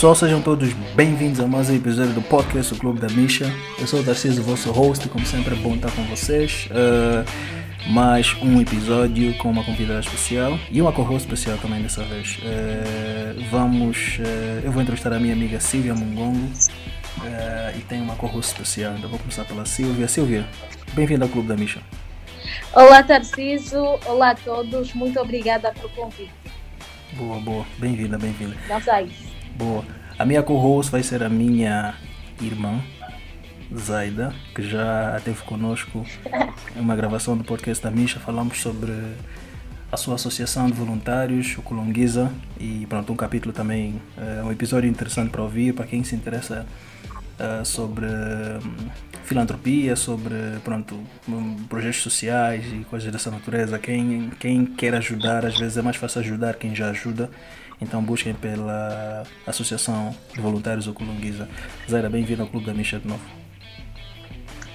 pessoal, sejam todos bem-vindos a mais um episódio do podcast do Clube da Misha. Eu sou o Tarcísio, vosso host, como sempre é bom estar com vocês. Uh, mais um episódio com uma convidada especial e uma co-host especial também dessa vez. Uh, vamos, uh, eu vou entrevistar a minha amiga Silvia Mungongo e tenho uma co-host especial. Então vou começar pela Silvia. Silvia, bem-vinda ao Clube da Misha. Olá Tarcísio, olá a todos, muito obrigada pelo convite. Boa, boa, bem-vinda, bem-vinda. Não sai. Boa. A minha co-host vai ser a minha irmã, Zaida, que já esteve conosco em uma gravação do podcast da Misha. Falamos sobre a sua associação de voluntários, o Colonguiza, e pronto, um capítulo também, uh, um episódio interessante para ouvir, para quem se interessa uh, sobre um, filantropia, sobre pronto, um, projetos sociais e coisas dessa natureza. Quem, quem quer ajudar, às vezes é mais fácil ajudar quem já ajuda. Então busquem pela Associação de Voluntários Oculunguiza. Zaira, bem-vindo ao Clube da Misha de novo.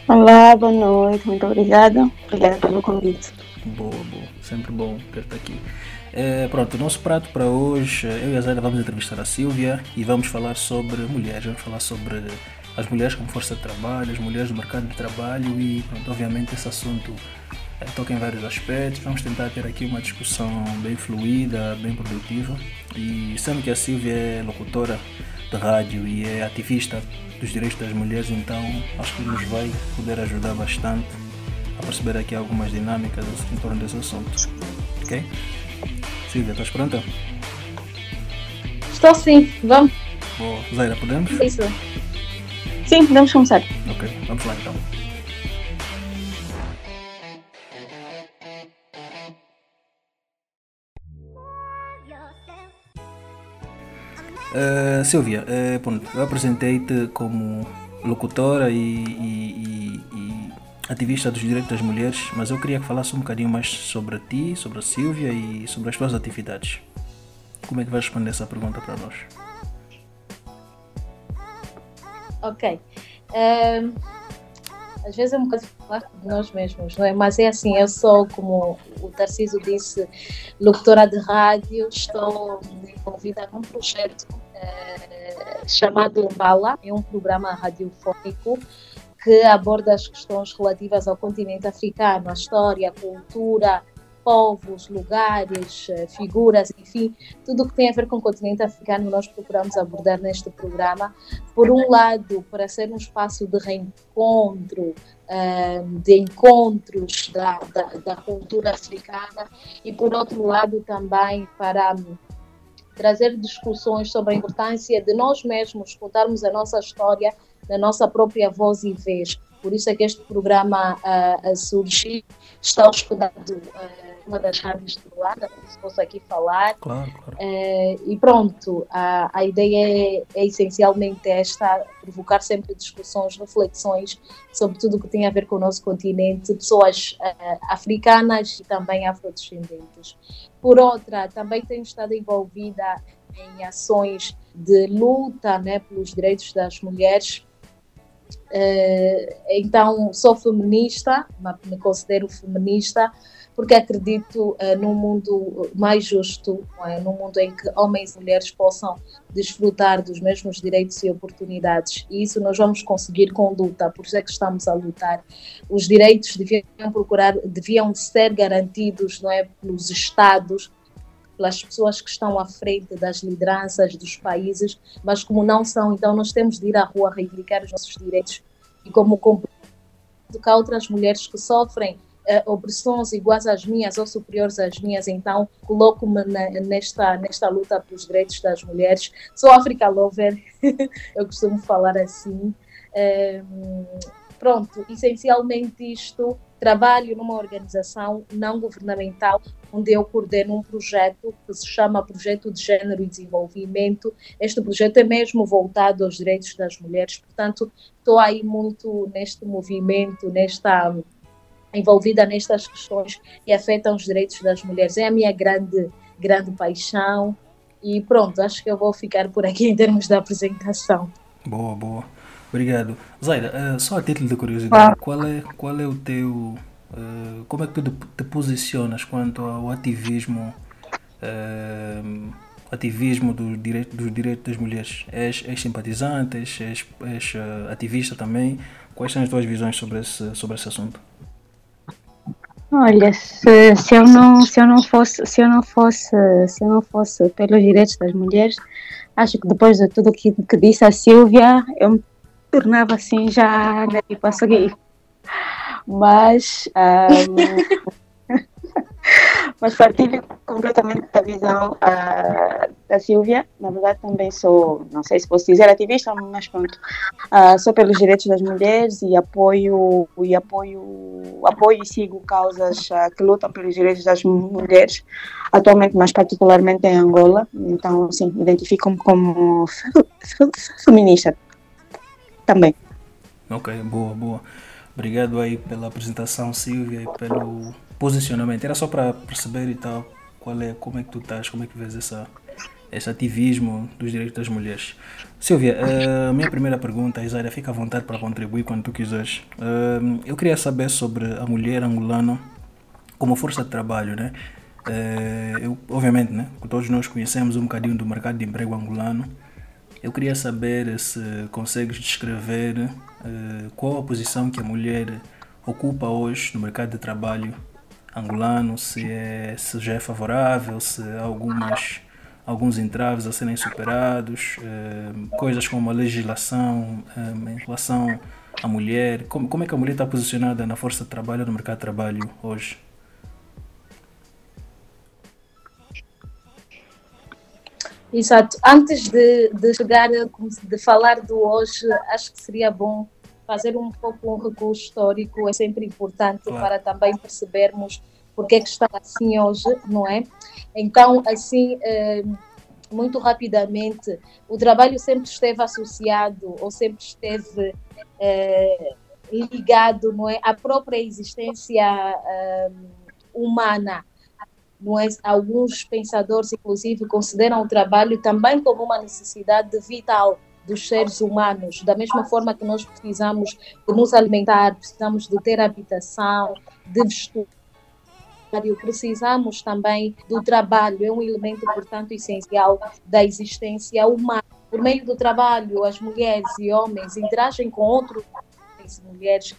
Olá, boa noite, muito obrigada. Obrigada pelo convite. Boa, boa, sempre bom ter-te aqui. É, pronto, o nosso prato para hoje, eu e a Zaira vamos entrevistar a Silvia e vamos falar sobre mulheres, vamos falar sobre as mulheres como força de trabalho, as mulheres do mercado de trabalho e, pronto, obviamente, esse assunto toca em vários aspectos. Vamos tentar ter aqui uma discussão bem fluida, bem produtiva. E sendo que a Silvia é locutora de rádio e é ativista dos direitos das mulheres, então acho que nos vai poder ajudar bastante a perceber aqui algumas dinâmicas em torno desse assunto. Ok? Silvia, estás pronta? Estou sim, vamos. Boa. Zaira, podemos? Isso. Sim, podemos começar. Ok, vamos lá então. Uh, Silvia, uh, bom, eu apresentei-te como locutora e, e, e, e, ativista dos direitos das mulheres, mas eu queria que falasse um bocadinho mais sobre ti, sobre a Silvia e sobre as tuas atividades. Como é que vais responder essa pergunta para nós? Ok. Um, às vezes é um bocado falar de nós mesmos, não é? Mas é assim, eu sou, como o Tarcísio disse, locutora de rádio, estou envolvida num projeto eh, chamado Mbala, é um programa radiofónico que aborda as questões relativas ao continente africano, a história, a cultura, povos, lugares, eh, figuras, enfim, tudo o que tem a ver com o continente africano nós procuramos abordar neste programa. Por um lado, para ser um espaço de reencontro, eh, de encontros da, da, da cultura africana, e por outro lado também para trazer discussões sobre a importância de nós mesmos contarmos a nossa história na nossa própria voz e vez. Por isso é que este programa uh, uh, surgiu, está hospedado uh, uma das rádios de Luanda, por isso posso aqui falar. Claro, claro. e pronto, a, a ideia é, é, essencialmente esta, provocar sempre discussões, reflexões sobre tudo o que tem a ver com o nosso continente, pessoas africanas e também afrodescendentes. Por outra, também tenho estado envolvida em ações de luta né, pelos direitos das mulheres. Uh, então, sou feminista, me considero feminista, porque acredito uh, num mundo mais justo, é? num mundo em que homens e mulheres possam desfrutar dos mesmos direitos e oportunidades. E isso nós vamos conseguir com luta, por isso é que estamos a lutar. Os direitos deviam procurar, deviam ser garantidos, não é, pelos estados, pelas pessoas que estão à frente das lideranças dos países, mas como não são, então nós temos de ir à rua reivindicar os nossos direitos e como que outras mulheres que sofrem opressões iguais às minhas ou superiores às minhas, então coloco-me nesta, nesta luta pelos direitos das mulheres. Sou Africa Lover, eu costumo falar assim. Um, pronto, essencialmente isto, trabalho numa organização não governamental onde eu coordeno um projeto que se chama Projeto de Gênero e Desenvolvimento. Este projeto é mesmo voltado aos direitos das mulheres, portanto, estou aí muito neste movimento, nesta envolvida nestas questões que afetam os direitos das mulheres. É a minha grande, grande paixão. E pronto, acho que eu vou ficar por aqui em termos da apresentação. Boa, boa. Obrigado. Zaira, uh, só a título de curiosidade, ah. qual, é, qual é o teu. Uh, como é que tu te posicionas quanto ao ativismo uh, ativismo dos direitos, dos direitos das mulheres? És, és simpatizante, és, és, és uh, ativista também? Quais são as tuas visões sobre esse, sobre esse assunto? Olha, se, se, eu não, se eu não fosse, se eu não fosse, se eu não fosse pelos direitos das mulheres, acho que depois de tudo que, que disse a Silvia, eu me tornava assim já né, tipo a seguir. Mas um, mas partilho completamente da visão uh, da Silvia. Na verdade, também sou, não sei se posso dizer ativista, mas pronto, uh, sou pelos direitos das mulheres e apoio e apoio, apoio e sigo causas uh, que lutam pelos direitos das mulheres, atualmente, mais particularmente em Angola. Então, sim, identifico-me como feminista também. Ok, boa, boa. Obrigado aí pela apresentação, Silvia, e pelo posicionamento. Era só para perceber e tal qual é, como é que tu estás, como é que vês essa, esse ativismo dos direitos das mulheres. Silvia, a uh, minha primeira pergunta, Isaíra, fica à vontade para contribuir quando tu quiseres. Uh, eu queria saber sobre a mulher angolana como força de trabalho, né? Uh, eu, obviamente, né, todos nós conhecemos um bocadinho do mercado de emprego angolano. Eu queria saber se consegues descrever qual a posição que a mulher ocupa hoje no mercado de trabalho angolano, se, é, se já é favorável, se há algumas, alguns entraves a serem superados, eh, coisas como a legislação eh, em relação à mulher. Como, como é que a mulher está posicionada na força de trabalho no mercado de trabalho hoje? Exato. Antes de, de chegar, de falar do hoje, acho que seria bom fazer um pouco um recurso histórico é sempre importante claro. para também percebermos porque é que está assim hoje, não é? Então, assim, eh, muito rapidamente, o trabalho sempre esteve associado ou sempre esteve eh, ligado, não é, à própria existência eh, humana. Não é? Alguns pensadores, inclusive, consideram o trabalho também como uma necessidade vital dos seres humanos, da mesma forma que nós precisamos de nos alimentar, precisamos de ter habitação, de vestuário, precisamos também do trabalho, é um elemento, portanto, essencial da existência humana. Por meio do trabalho, as mulheres e homens interagem com outros homens e mulheres,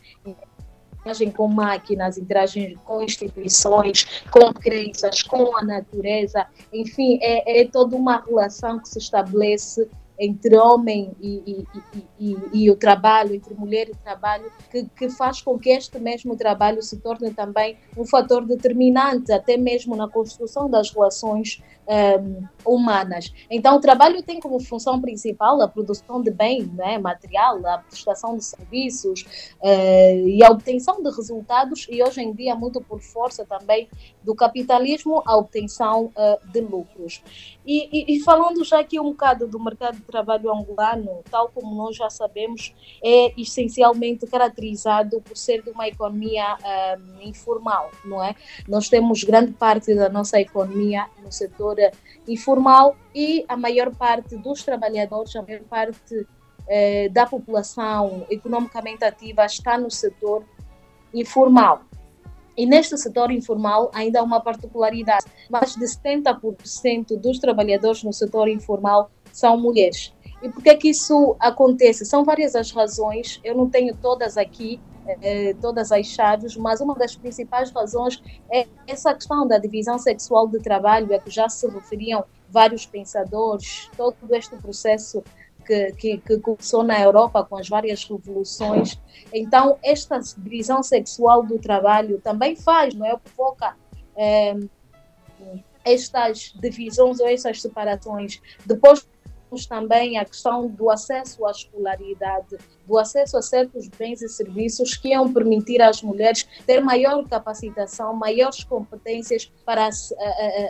interagem com máquinas, interagem com instituições, com crenças, com a natureza, enfim, é, é toda uma relação que se estabelece entre homem e, e, e, e, o trabalho, entre mulher e trabalho, que, que faz com que este mesmo trabalho se torne também um fator determinante, até mesmo na construção das relações um, humanas. Então, o trabalho tem como função principal a produção de bem né, material, a prestação de serviços uh, e a obtenção de resultados, e hoje em dia, muito por força também do capitalismo, a obtenção uh, de lucros. E, e, e, falando já aqui um bocado do mercado de trabalho angolano, tal como nós já sabemos, é essencialmente caracterizado por ser de uma economia um, informal, não é? Nós temos grande parte da nossa economia no setor informal e a maior parte dos trabalhadores, a maior parte eh, da população economicamente ativa está no setor informal. E neste setor informal ainda há uma particularidade: mais de 70% dos trabalhadores no setor informal são mulheres. E por que é que isso acontece? São várias as razões, eu não tenho todas aqui, eh, todas as chaves, mas uma das principais razões é essa questão da divisão sexual de trabalho, a que já se referiam vários pensadores, todo este processo que, que, que, começou na Europa com as várias revoluções. Então, esta divisão sexual do trabalho também faz, não é? Provoca é, estas divisões ou essas separações. Depois também a questão do acesso à escolaridade, do acesso a certos bens e serviços que iam permitir às mulheres ter maior capacitação, maiores competências para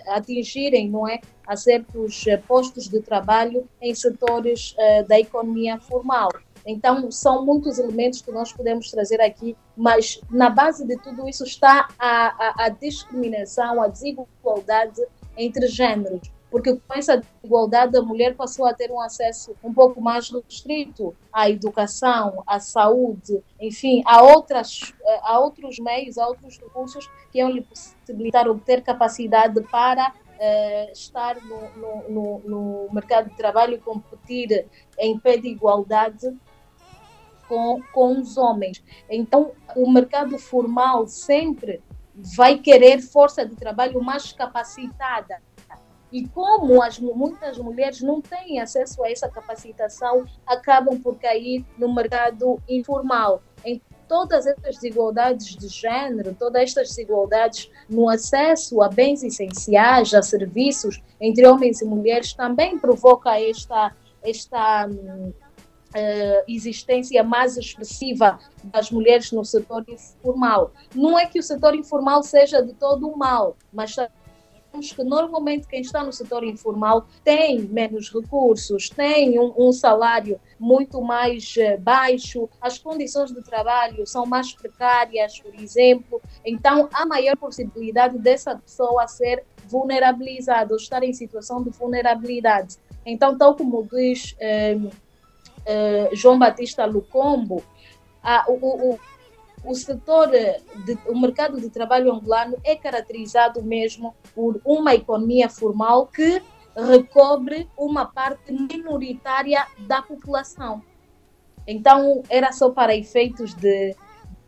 atingirem, não é, a certos eh, postos de trabalho em setores uh, da economia formal. Então, são muitos elementos que nós podemos trazer aqui, mas na base de tudo isso está a, a, a discriminação, a desigualdade entre gêneros porque com essa igualdade a mulher passou a ter um acesso um pouco mais restrito à educação, à saúde, enfim, a, outras, a outros meios, a outros recursos que iam lhe possibilitar obter capacidade para uh, estar no, no, no, no, mercado de trabalho e competir em pé de igualdade com, com os homens. Então, o mercado formal sempre vai querer força de trabalho mais capacitada. E como as, muitas mulheres não têm acesso a essa capacitação, acabam por cair no mercado informal. Em todas essas desigualdades de género, todas estas desigualdades no acesso a bens essenciais, a serviços entre homens e mulheres, também provoca esta, esta uh, existência mais expressiva das mulheres no setor informal. Não é que o setor informal seja de todo mal, mas que normalmente quem está no setor informal tem menos recursos, tem um, um salário muito mais uh, baixo, as condições de trabalho são mais precárias, por exemplo, então há maior possibilidade dessa pessoa ser vulnerabilizada ou estar em situação de vulnerabilidade. Então, tal como diz uh, uh, João Batista Lucombo, o, o o setor, de, o mercado de trabalho angolano é caracterizado mesmo por uma economia formal que recobre uma parte minoritária da população. Então, era só para efeitos de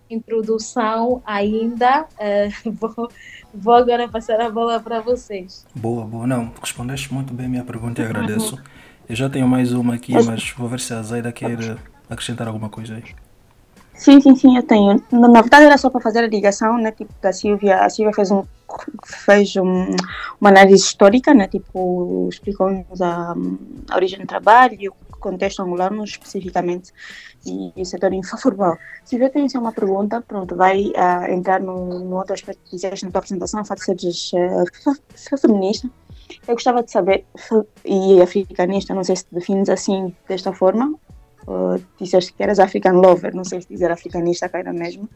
introdução ainda. Uh, vou, vou, agora passar a bola para vocês. Boa, boa. Não, respondeste muito bem a minha pergunta e agradeço. Eu já tenho mais uma aqui, mas vou ver se a Zaida quer acrescentar alguma coisa aí. Sim, sim, sim, eu tenho. Na verdade era só para fazer a ligação, né, tipo, da Silvia, a Silvia fez, um, fez um, uma análise histórica, né, tipo, explicou-nos a, a origem do trabalho, o contexto angolano especificamente e, e o setor informal. Silvia, tem uma pergunta, pronto, vai uh, entrar no, no outro aspecto que disseste na tua apresentação, o fato de seres uh, feminista. Eu gostava de saber, e africanista, não sei se defines assim, desta forma, uh, disseste que eras African lover, não sei se dizer africanista cá era mesmo.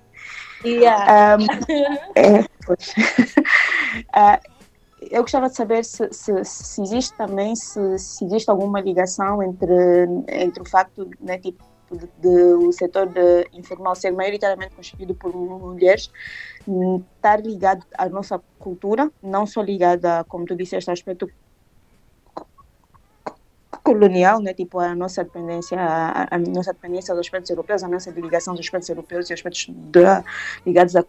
Yeah. Um, é, pois. uh, eu gostava de saber se, se, se existe também, se, se, existe alguma ligação entre, entre o facto né, tipo, de, de, o setor de informal ser maioritariamente constituído por mulheres, hum, estar ligado à nossa cultura, não só ligada, como tu disseste, ao aspecto colonial, né? tipo a nossa dependência, a, a, nossa dependência dos aspectos europeus, a nossa ligação dos aspectos europeus e aspectos de, ligados à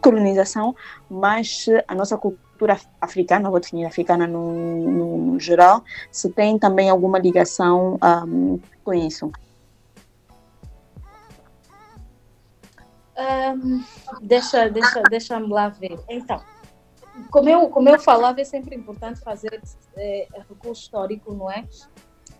colonização, mas a nossa cultura africana, vou definir africana no, no, no geral, se tem também alguma ligação um, com isso. Um, deixa, deixa, deixa-me lá ver. Então, como eu, como eu falava, é sempre importante fazer é, recurso histórico, não é?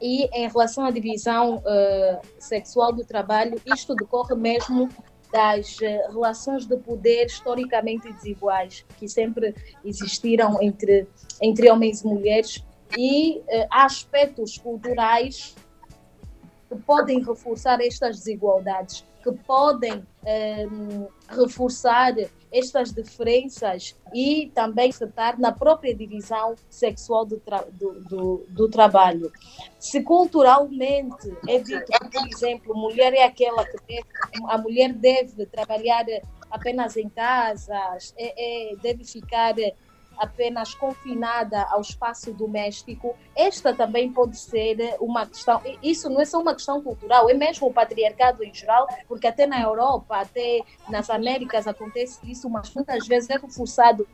E em relação à divisão uh, sexual do trabalho, isto decorre mesmo das uh, relações de poder historicamente desiguais que sempre existiram entre, entre homens e mulheres e uh, há aspectos culturais que podem reforçar estas desigualdades, que podem reforçar estas diferenças e também afetar na própria divisão sexual do, tra do, do, do, trabalho. Se culturalmente é dito por exemplo, mulher é aquela que deve, a mulher deve trabalhar apenas em casa, é, é, deve ficar apenas confinada ao espaço doméstico, esta também pode ser uma questão. Isso não é só uma questão cultural, é mesmo o patriarcado em geral, porque até na Europa, até nas Américas acontece isso, mas muitas vezes é reforçado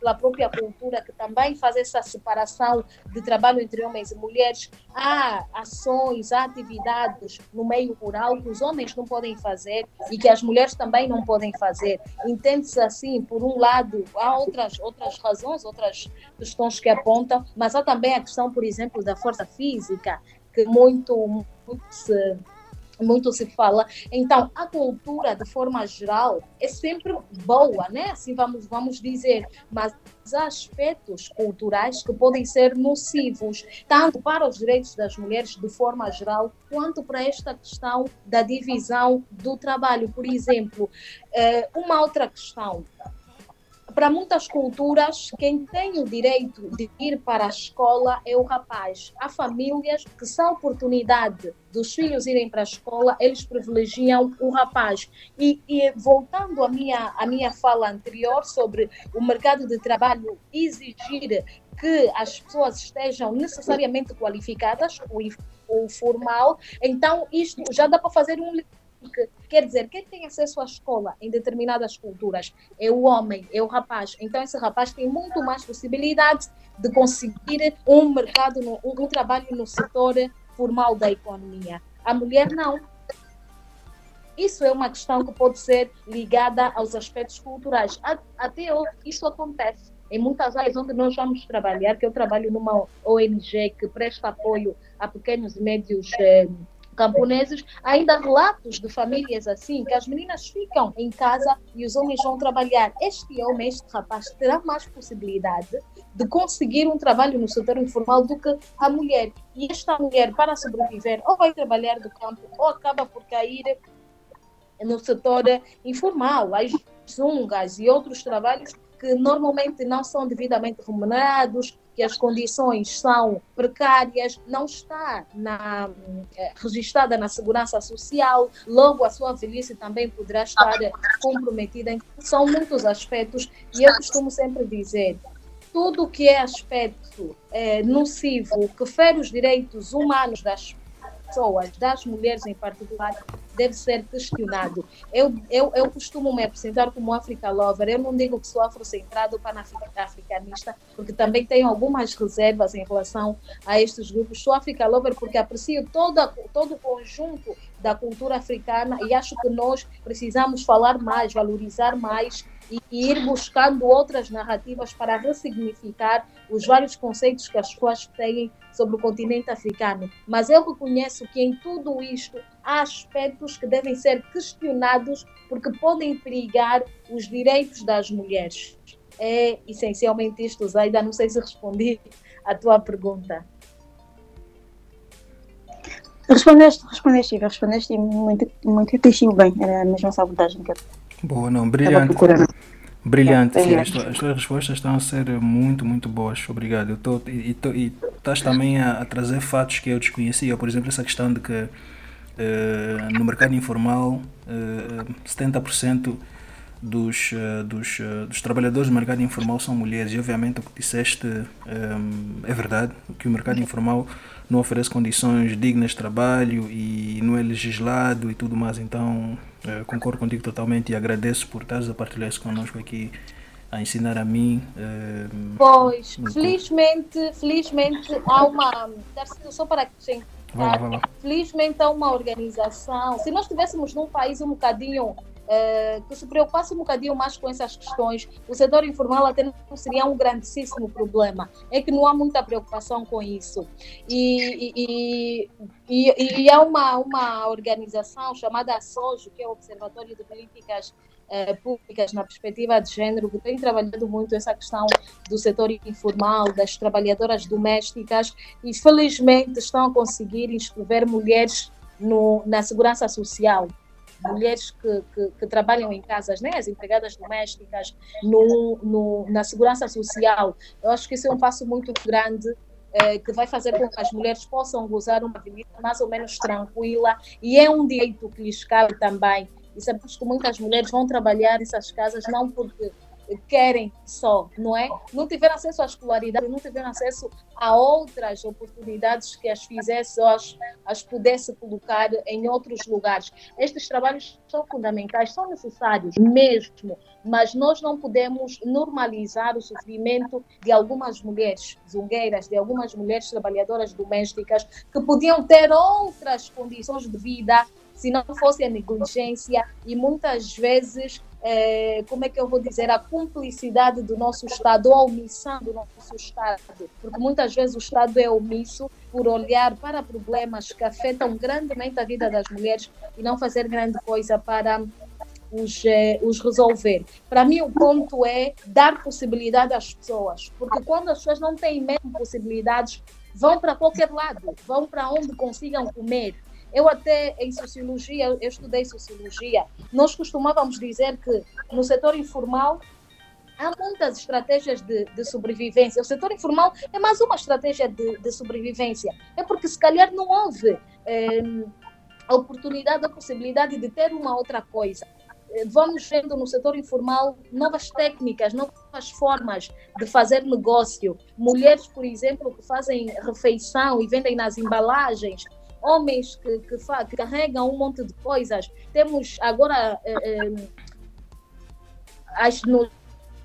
pela própria cultura, que também faz essa separação de trabalho entre homens e mulheres. Há ações, há atividades no meio rural que os homens não podem fazer e que as mulheres também não podem fazer. Entende-se assim, por um lado, há outras, outras razões, outras questões que apontam, mas há também a questão, por exemplo, da força física, que muito, muito se muito se fala. Então, a cultura, de forma geral, é sempre boa, né? Assim vamos, vamos dizer, mas há aspectos culturais que podem ser nocivos, tanto para os direitos das mulheres, de forma geral, quanto para esta questão da divisão do trabalho. Por exemplo, eh, uma outra questão para muitas culturas, quem tem o direito de ir para a escola é o rapaz. Há famílias que, se a oportunidade dos filhos irem para a escola, eles privilegiam o rapaz. E, e voltando à minha, à minha fala anterior sobre o mercado de trabalho exigir que as pessoas estejam necessariamente qualificadas, o, o formal, então isto já dá para fazer um Quer dizer, quem tem acesso à escola em determinadas culturas é o homem, é o rapaz. Então, esse rapaz tem muito mais possibilidades de conseguir um mercado, um, um trabalho no setor formal da economia. A mulher não. Isso é uma questão que pode ser ligada aos aspectos culturais. Até hoje, isso acontece em muitas áreas onde nós vamos trabalhar, que eu trabalho numa ONG que presta apoio a pequenos e médios eh, camponeses, ainda relatos de famílias assim, que as meninas ficam em casa e os homens vão trabalhar. Este homem, este rapaz, terá mais possibilidade de conseguir um trabalho no setor informal do que a mulher. E esta mulher, para sobreviver, ou vai trabalhar do campo, ou acaba por cair no setor informal, as zungas e outros trabalhos que normalmente não são devidamente remunerados, que as condições são precárias, não está na, eh, registrada na segurança social, logo a sua velhice também poderá estar comprometida. São muitos aspectos e eu costumo sempre dizer, tudo que é aspecto é, nocivo, que fere os direitos humanos das pessoas, das mulheres em particular, deve ser questionado. Eu, eu, eu costumo me apresentar como Africa Lover, eu não digo que sou afrocentrado ou pan-africanista, porque também tenho algumas reservas em relação a estes grupos. Sou Africa Lover porque aprecio toda, todo o conjunto da cultura africana e acho que nós precisamos falar mais, valorizar mais e ir buscando outras narrativas para ressignificar os vários conceitos que as pessoas têm sobre o continente africano. Mas eu reconheço que em tudo isto há aspectos que devem ser questionados porque podem perigar os direitos das mulheres. É essencialmente isto, Zaida. Não sei se respondi à tua pergunta. Respondeste, respondeste, respondeste muito, muito, muito bem. Era a mesma sabotagem que eu Boa, não, brilhante. Brilhante, sim, as, tuas, as tuas respostas estão a ser muito, muito boas, obrigado. Eu tô, e, tô, e estás também a, a, trazer fatos que eu desconhecia, por exemplo, essa questão de que uh, no mercado informal uh, eh, 70% dos, uh, dos, dos trabalhadores do mercado informal são mulheres e obviamente o que disseste um, é verdade, que o mercado informal não oferece condições dignas de trabalho e não é legislado e tudo mais. Então, uh, concordo contigo totalmente e agradeço por estares a partilhar isso connosco aqui, a ensinar a mim. Uh, pois, felizmente, felizmente há uma. Só para acrescentar, felizmente há uma organização. Se nós estivéssemos num país um bocadinho uh, que se preocupasse um bocadinho mais com essas questões, o setor informal até não seria um grandíssimo problema. É que não há muita preocupação com isso. E, e, e, e há uma, uma organização chamada SOJO, que é o Observatório de Políticas eh, públicas na perspectiva de género, que tem trabalhado muito essa questão do setor informal, das trabalhadoras domésticas, e felizmente estão a conseguir inscrever mulheres no, na segurança social mulheres que, que, que, trabalham em casas, né? as empregadas domésticas, no, no, na segurança social. Eu acho que isso é um passo muito grande eh, que vai fazer com que as mulheres possam gozar uma vida mais ou menos tranquila e é um direito que lhes cabe também. E sabemos que muitas mulheres vão trabalhar nessas casas não porque querem só, não é? Não tiveram acesso à escolaridade, não tiveram acesso a outras oportunidades que as fizesse ou as, as pudesse colocar em outros lugares. Estes trabalhos são fundamentais, são necessários mesmo, mas nós não podemos normalizar o sofrimento de algumas mulheres zungueiras, de algumas mulheres trabalhadoras domésticas que podiam ter outras condições de vida se não fosse a negligência e muitas vezes é, como é que eu vou dizer, a cumplicidade do nosso Estado, a omissão do nosso Estado, porque muitas vezes o Estado é omisso por olhar para problemas que afetam grandemente a vida das mulheres e não fazer grande coisa para os, eh, os resolver. Para mim, o ponto é dar possibilidade às pessoas, porque quando as pessoas não têm mesmo possibilidades, vão para qualquer lado, vão para onde consigam comer, eu até em sociologia, eu estudei sociologia, nós costumávamos dizer que no setor informal há muitas estratégias de, de, sobrevivência. O setor informal é mais uma estratégia de, de sobrevivência. É porque, se calhar, não houve é, a oportunidade, a possibilidade de ter uma outra coisa. Eh, vamos vendo no setor informal novas técnicas, novas formas de fazer negócio. Mulheres, por exemplo, que fazem refeição e vendem nas embalagens. Homens que, que, que carregam um monte de coisas. Temos agora eh, as, nos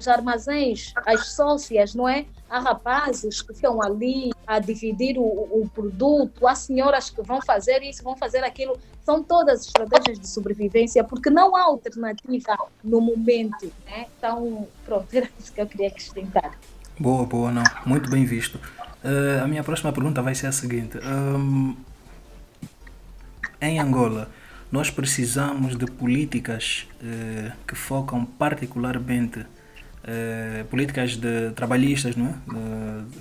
armazéns, as sócias, não é? Há rapazes que ficam ali a dividir o, o, produto, há senhoras que vão fazer isso, vão fazer aquilo. São todas estratégias de sobrevivência, porque não há alternativa no momento. Né? Então, pronto, era isso que eu queria acrescentar. Boa, boa, não. Muito bem visto. Uh, a minha próxima pergunta vai ser a seguinte. Um, em Angola, nós precisamos de políticas uh, que focam particularmente eh, políticas de, trabalhistas não é?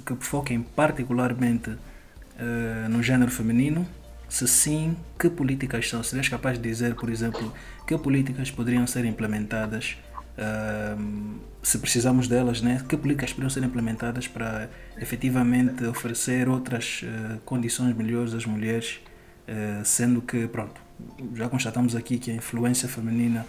Que foquem particularmente uh, no género feminino? Se sim, que políticas são? Serias capaz de dizer, por exemplo, que políticas poderiam ser implementadas, se precisamos delas, né? que políticas poderiam ser implementadas para efetivamente oferecer outras condições melhores às mulheres, sendo que, pronto, já constatamos aqui que a influência feminina,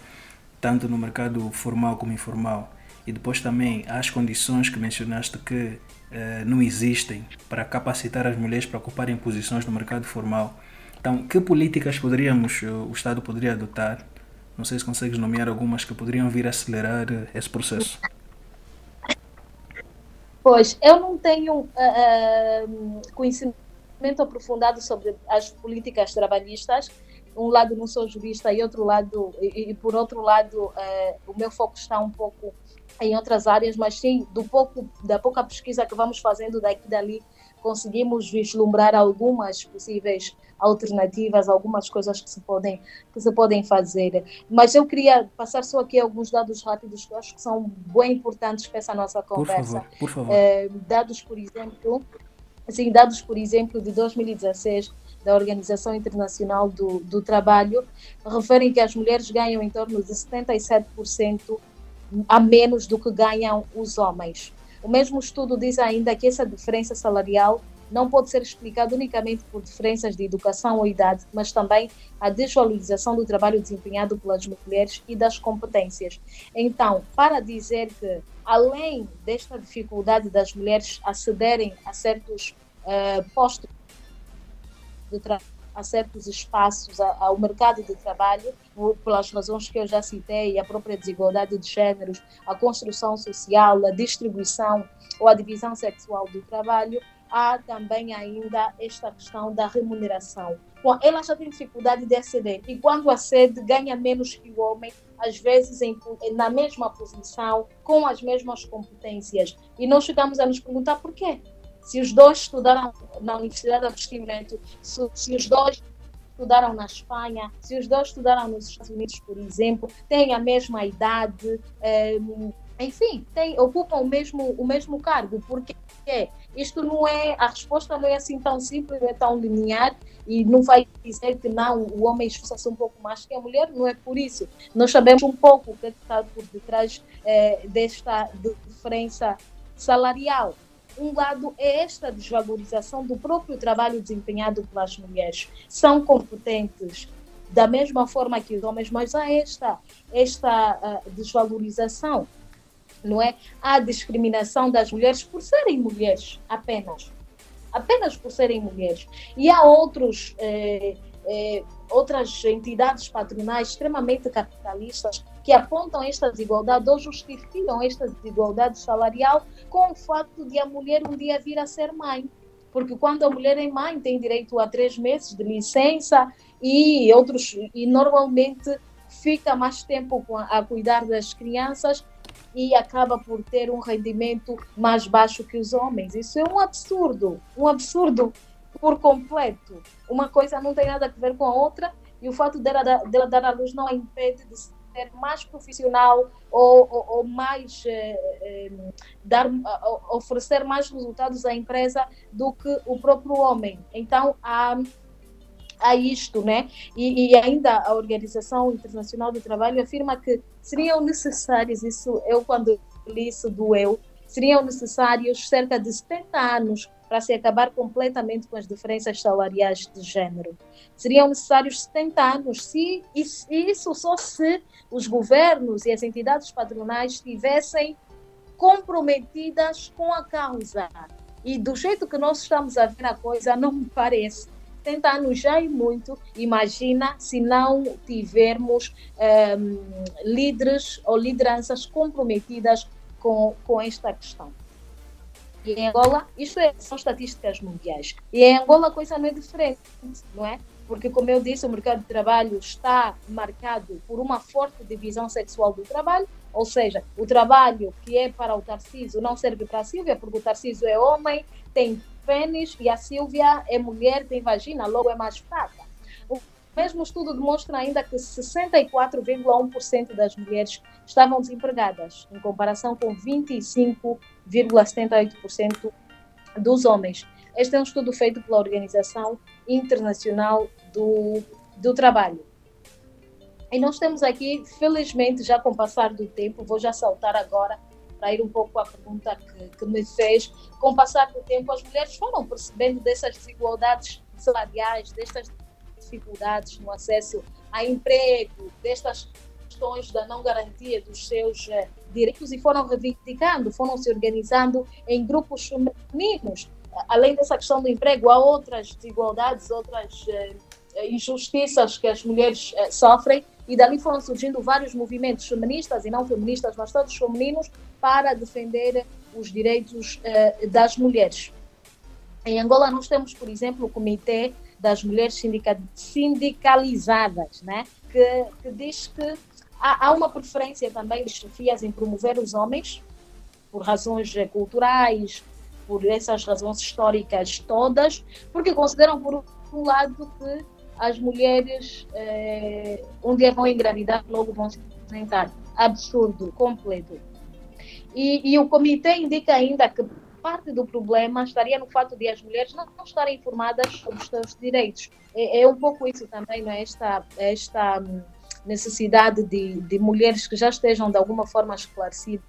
tanto no mercado formal como informal, e depois também as condições que mencionaste que eh, não existem para capacitar as mulheres para ocuparem posições no mercado formal. Então, que políticas poderíamos, eh, o Estado poderia adotar? Não sei se consegues nomear algumas que poderiam vir a acelerar eh, esse processo. Pois, eu não tenho uh, conhecimento aprofundado sobre as políticas trabalhistas. Um lado não sou jurista e outro lado e, e por outro lado uh, o meu foco está um pouco em outras áreas, mas sim, do pouco, da pouca pesquisa que vamos fazendo daqui e dali, conseguimos vislumbrar algumas possíveis alternativas, algumas coisas que se podem que se podem fazer. Mas eu queria passar só aqui alguns dados rápidos que eu acho que são bem importantes para essa nossa conversa. Por favor, por favor. É, dados, por exemplo, assim, dados, por exemplo, de 2016 da Organização Internacional do, do Trabalho referem que as mulheres ganham em torno de 77% a menos do que ganham os homens. O mesmo estudo diz ainda que essa diferença salarial não pode ser explicada unicamente por diferenças de educação ou idade, mas também a desvalorização do trabalho desempenhado pelas mulheres e das competências. Então, para dizer que, além desta dificuldade das mulheres acederem a certos uh, postos de trabalho, a certos espaços, ao mercado de trabalho, pelas razões que eu já citei, a própria desigualdade de géneros, a construção social, a distribuição ou a divisão sexual do trabalho, há também ainda esta questão da remuneração. Bom, ela já tem dificuldade de aceder e quando acede ganha menos que o homem, às vezes em, na mesma posição, com as mesmas competências. E nós chegamos a nos perguntar por quê? se os dois estudaram na Universidade de Investimento, se, se os dois estudaram na Espanha, se os dois estudaram nos Estados Unidos, por exemplo, têm a mesma idade, ehm, enfim, ocupam o mesmo, o mesmo cargo, porque isto não é, a resposta não é assim tão simples, não é tão linear e não vai dizer que não, o homem esforça-se um pouco mais que a mulher, não é por isso. Nós sabemos um pouco o que é está por detrás eh, desta diferença salarial um lado é esta desvalorização do próprio trabalho desempenhado pelas mulheres. São competentes da mesma forma que os homens, mas há esta, esta uh, desvalorização, não é? Há discriminação das mulheres por serem mulheres apenas. Apenas por serem mulheres. E há outros eh, eh, outras entidades patronais extremamente capitalistas que apontam esta desigualdade ou justificam esta desigualdade salarial com o fato de a mulher um dia vir a ser mãe. Porque quando a mulher é mãe tem direito a três meses de licença e outros e normalmente fica mais tempo a cuidar das crianças e acaba por ter um rendimento mais baixo que os homens. Isso é um absurdo, um absurdo por completo. Uma coisa não tem nada a ver com a outra e o fato dela, dela dar à luz não a impede de ser mais profissional ou, ou, ou mais eh, eh, dar, oferecer mais resultados à empresa do que o próprio homem. Então há a isto, né? E, e, ainda a Organização Internacional do Trabalho afirma que seriam necessários, isso eu quando velhice do eu, seriam necessários cerca de 70 anos para se acabar completamente com as diferenças salariais de género. Seriam necessários 70 anos, se isso só se os governos e as entidades patronais estivessem comprometidas com a causa. E do jeito que nós estamos a ver a coisa, não me parece. 70 anos já é muito, imagina se não tivermos um, ehm, líderes ou lideranças comprometidas com, com esta questão. E em Angola, isto é, são estatísticas mundiais. E em Angola a coisa não é diferente, não é? Porque, como eu disse, o mercado de trabalho está marcado por uma forte divisão sexual do trabalho, ou seja, o trabalho que é para o Tarcísio não serve para a Silvia, porque o Tarcísio é homem, tem pênis, e a Silvia é mulher, tem vagina, logo é mais fraca. O mesmo estudo demonstra ainda que 64,1% das mulheres estavam desempregadas, em comparação com 25,78% dos homens. Este é um estudo feito pela Organização Internacional do, do Trabalho. E nós temos aqui, felizmente, já com o passar do tempo, vou já saltar agora para ir um pouco à pergunta que, que me fez. Com o passar do tempo, as mulheres foram percebendo dessas desigualdades salariais, destas dificuldades no acesso a emprego, destas questões da não garantia dos seus eh, direitos e foram reivindicando, foram se organizando em grupos femininos. Além dessa questão do emprego, há outras desigualdades, outras eh, injustiças que as mulheres eh, sofrem e dali foram surgindo vários movimentos feministas e não feministas, mas todos femininos, para defender os direitos das mulheres. Em Angola nós temos, por exemplo, o Comitê das mulheres sindica sindicalizadas, né? que, que diz que há, há, uma preferência também de chefias em promover os homens, por razões culturais, por essas razões históricas todas, porque consideram, por um lado, que as mulheres eh, um dia vão engravidar, logo vão se apresentar. Absurdo, completo. E, e o comitê indica ainda que parte do problema estaria no fato de as mulheres não, não estarem informadas sobre os seus direitos. É, é, um pouco isso também, não é? Esta, esta hum, necessidade de, de mulheres que já estejam de alguma forma esclarecidas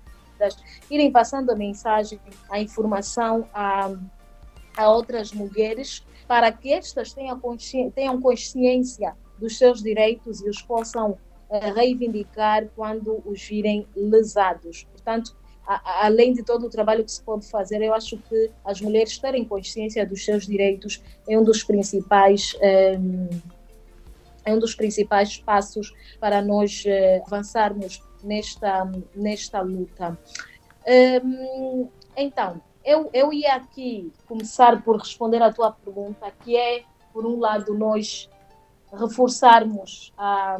irem passando a mensagem, a informação a, a outras mulheres para que estas tenham, consci, tenham consciência dos seus direitos e os possam uh, reivindicar quando os virem lesados. Portanto, além de todo o trabalho que se pode fazer, eu acho que as mulheres terem consciência dos seus direitos é um dos principais um, é um dos principais passos para nós uh, avançarmos nesta nesta luta. Um, então, eu, eu ia aqui começar por responder à tua pergunta, que é, por um lado, nós reforçarmos a,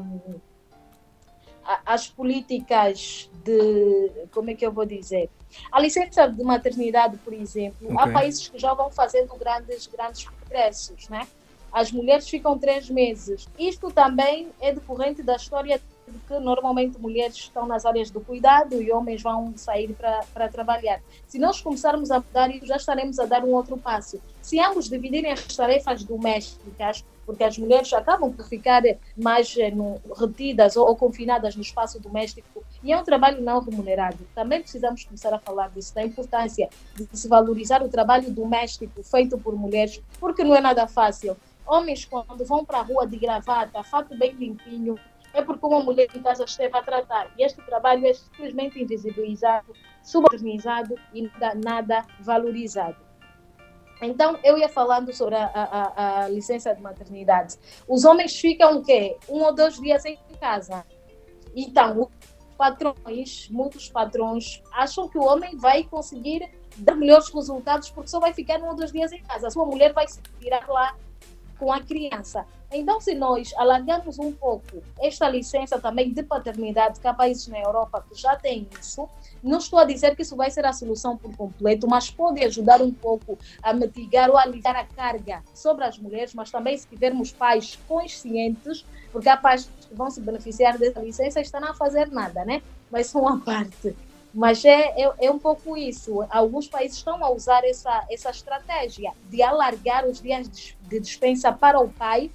as políticas de. Como é que eu vou dizer? A licença de maternidade, por exemplo, okay. há países que já vão fazendo grandes, grandes progressos, né? As mulheres ficam três meses. Isto também é decorrente da história de que normalmente mulheres estão nas áreas do cuidado e homens vão sair para trabalhar. Se nós começarmos a mudar isso, já estaremos a dar um outro passo. Se ambos dividirem as tarefas domésticas, porque as mulheres acabam por ficar mais eh, no, retidas ou, ou, confinadas no espaço doméstico e é um trabalho não remunerado. Também precisamos começar a falar disso, da importância de se valorizar o trabalho doméstico feito por mulheres, porque não é nada fácil. Homens, quando vão para a rua de gravata, fato bem limpinho, é porque uma mulher em casa esteve a tratar. E este trabalho é simplesmente invisibilizado, subalternizado e nada valorizado. Então, eu ia falando sobre a, a, a, licença de maternidade. Os homens ficam o quê? Um ou dois dias em casa. Então, patrões, muitos patrões, acham que o homem vai conseguir dar melhores resultados porque só vai ficar um ou dois dias em casa. A sua mulher vai se virar lá com a criança. Então, se nós alargarmos um pouco esta licença também de paternidade, que há países na Europa que já têm isso, não estou a dizer que isso vai ser a solução por completo, mas pode ajudar um pouco a mitigar ou a aliviar a carga sobre as mulheres, mas também se tivermos pais conscientes, porque há pais que vão se beneficiar dessa licença e estão a fazer nada, né? Mas são a parte. Mas é, é, é, um pouco isso. Alguns países estão a usar essa, essa estratégia de alargar os dias de dispensa para o pai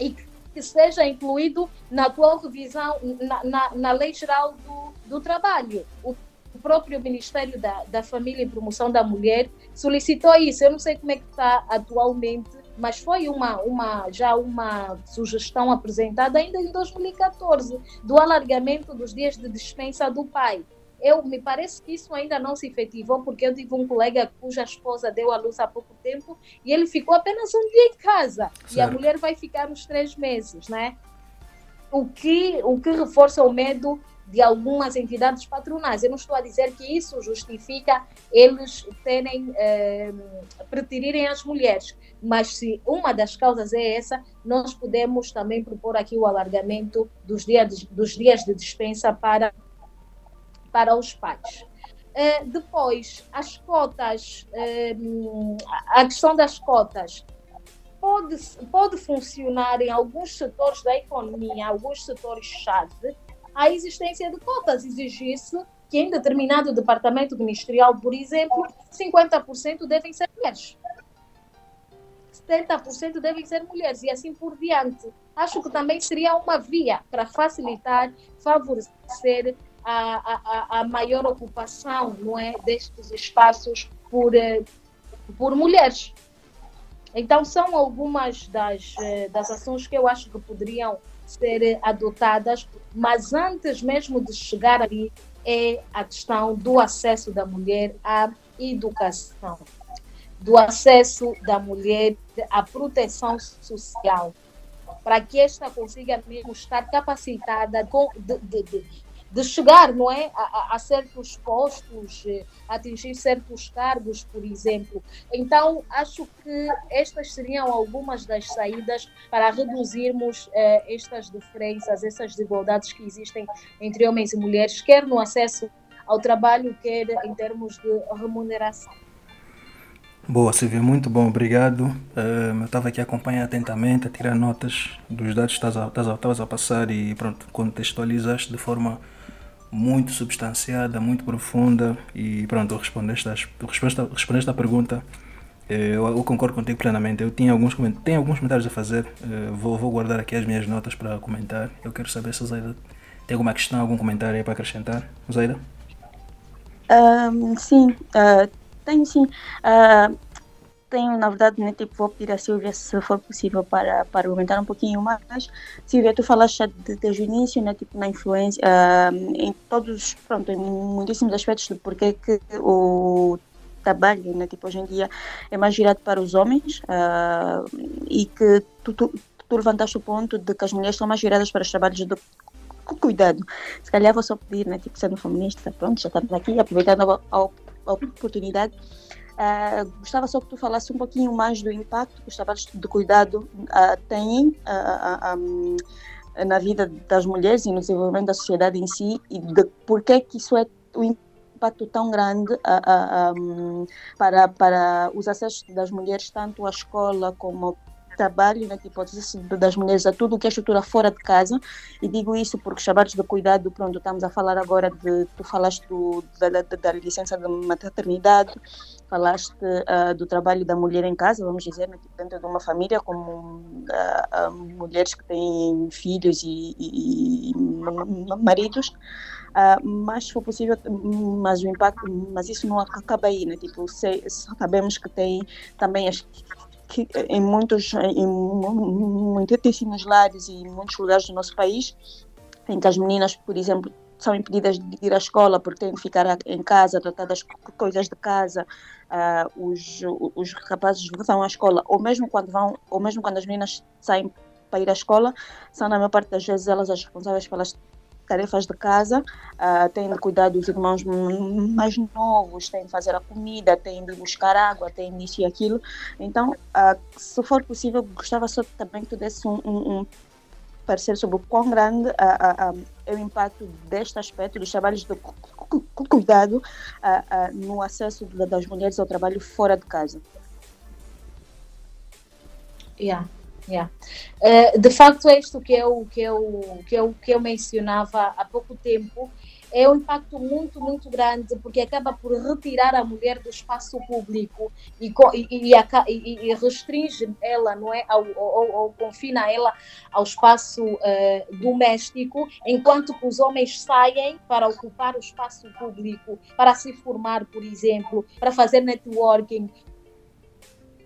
e que seja incluído na atual revisão, na, na, na lei geral do, do trabalho. O próprio Ministério da, da Família e Promoção da Mulher solicitou isso. Eu não sei como é que está atualmente, mas foi uma, uma, já uma sugestão apresentada ainda em 2014 do alargamento dos dias de dispensa do pai. Eu me parece que isso ainda não se efetivou, porque eu tive um colega cuja esposa deu à luz há pouco tempo e ele ficou apenas um dia em casa certo. e a mulher vai ficar uns três meses, né? O que, o que reforça o medo de algumas entidades patronais. Eu não estou a dizer que isso justifica eles terem, eh, preterirem as mulheres, mas se uma das causas é essa, nós podemos também propor aqui o alargamento dos dias, dos dias de dispensa para, para os pais. Eh, depois, as cotas, eh, a questão das cotas pode, pode funcionar em alguns setores da economia, alguns setores-chave, a existência de cotas. Exigisse que em determinado departamento ministerial, por exemplo, 50% devem ser mulheres. 70% devem ser mulheres e assim por diante. Acho que também seria uma via para facilitar, favorecer a, a, a maior ocupação não é, destes espaços por, eh, por mulheres. Então, são algumas das, eh, das ações que eu acho que poderiam ser adotadas, mas antes mesmo de chegar ali é a questão do acesso da mulher à educação, do acesso da mulher à proteção social, para que esta consiga mesmo estar capacitada de, de, de, de chegar não é, a, a, certos postos, eh, atingir certos cargos, por exemplo. Então, acho que estas seriam algumas das saídas para reduzirmos eh, estas diferenças, essas desigualdades que existem entre homens e mulheres, quer no acesso ao trabalho, quer em termos de remuneração. Boa, Silvia, muito bom, obrigado. Uh, eu estava aqui a acompanhar atentamente, a tirar notas dos dados que estavas a, a passar e pronto, contextualizaste de forma muito substanciada, muito profunda e pronto, respondeste, respondeste, respondeste a pergunta. Eh, eu, eu, concordo contigo plenamente. Eu tinha alguns, tenho alguns comentários a fazer. Eh, vou, vou guardar aqui as minhas notas para comentar. Eu quero saber se a Zaida tem alguma questão, algum comentário aí para acrescentar. Zaida? Um, sim, uh, tenho sim. Uh, tenho, na verdade, né, tipo, vou pedir a Silvia, se for possível, para, para argumentar um pouquinho mais. Silvia, tu falaste de, desde o início, né, tipo, na influência, uh, em todos, pronto, em muitíssimos aspectos de porque que o trabalho, né, tipo, hoje em dia é mais virado para os homens uh, e que tu, tu, tu levantaste o ponto de que as mulheres são mais viradas para os trabalhos de cuidado. Se calhar vou só pedir, né, tipo, sendo feminista, pronto, já estamos aqui, aproveitando a, a oportunidade, Uh, gostava só que tu falasse um pouquinho mais do impacto que os trabalhos de cuidado uh, têm uh, um, na vida das mulheres e no desenvolvimento da sociedade em si e de que que isso é o impacto tão grande um, para, para os acessos das mulheres tanto à escola como trabalho, né, tipo, das mulheres a tudo o que é estrutura fora de casa, e digo isso porque os trabalhos de cuidado, pronto, estamos a falar agora de, tu falaste do, da, da, da licença de maternidade, falaste uh, do trabalho da mulher em casa, vamos dizer, né, dentro de uma família, como uh, uh, mulheres que têm filhos e, e, e maridos, mas se for possível, mas o impacto, mas isso não acaba aí, né? Tipo, se, sabemos que tem também as que em muitos, em muitíssimos lares e muitos lugares do nosso país, em que as meninas, por exemplo, são impedidas de ir à escola porque têm que ficar em casa, tratar das coisas de casa, uh, os, os rapazes vão à escola, ou mesmo quando vão, ou mesmo quando as meninas saem para ir à escola, são na maior parte das vezes elas as responsáveis pelas tarefas de casa, uh, têm de cuidar dos irmãos mais novos, têm de fazer a comida, têm de buscar água, têm isso e aquilo. Então, uh, se for possível, gostava só também que tu desse um, um, um parecer sobre o quão grande uh, é o impacto deste aspecto dos trabalhos de cuidado no acesso das mulheres ao trabalho fora de casa. Yeah. Yeah. Uh, de facto, é isto que eu, que, eu, que, eu, que eu mencionava há pouco tempo. é um impacto muito, muito grande, porque acaba por retirar a mulher do espaço público e, e, e, e restringe ela, não é? Ou, ou, ou, confina ela ao espaço uh, doméstico, enquanto que os homens saem para ocupar o espaço público, para se formar, por exemplo, para fazer networking,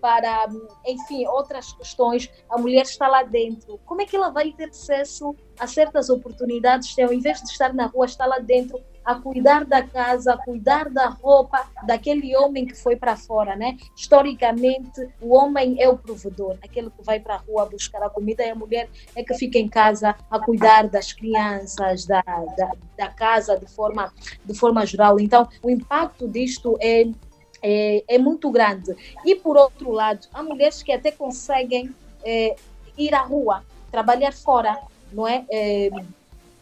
para, enfim, outras questões, a mulher está lá dentro. Como é que ela vai ter acesso a certas oportunidades se ao invés de estar na rua, está lá dentro a cuidar da casa, a cuidar da roupa daquele homem que foi para fora, né? Historicamente, o homem é o provedor, aquele que vai para a rua buscar a comida, e a mulher é que fica em casa a cuidar das crianças, da, da, da casa de forma, de forma geral. Então, o impacto disto é é, é muito grande. E, por outro lado, há mulheres que até conseguem é, ir à rua, trabalhar fora, não é? é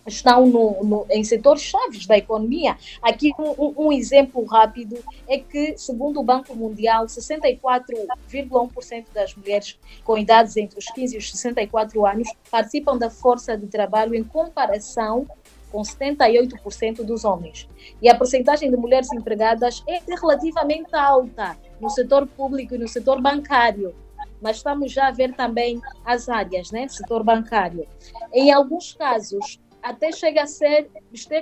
estão no, no, em setores chaves da economia. Aqui um, um, exemplo rápido é que, segundo o Banco Mundial, 64,1% das mulheres com idades entre os 15 e os 64 anos participam da força de trabalho em comparação com 78% dos homens. E a porcentagem de mulheres empregadas é relativamente alta no setor público e no setor bancário. Mas estamos já a ver também as áreas, né? Setor bancário. Em alguns casos, até chega a ser,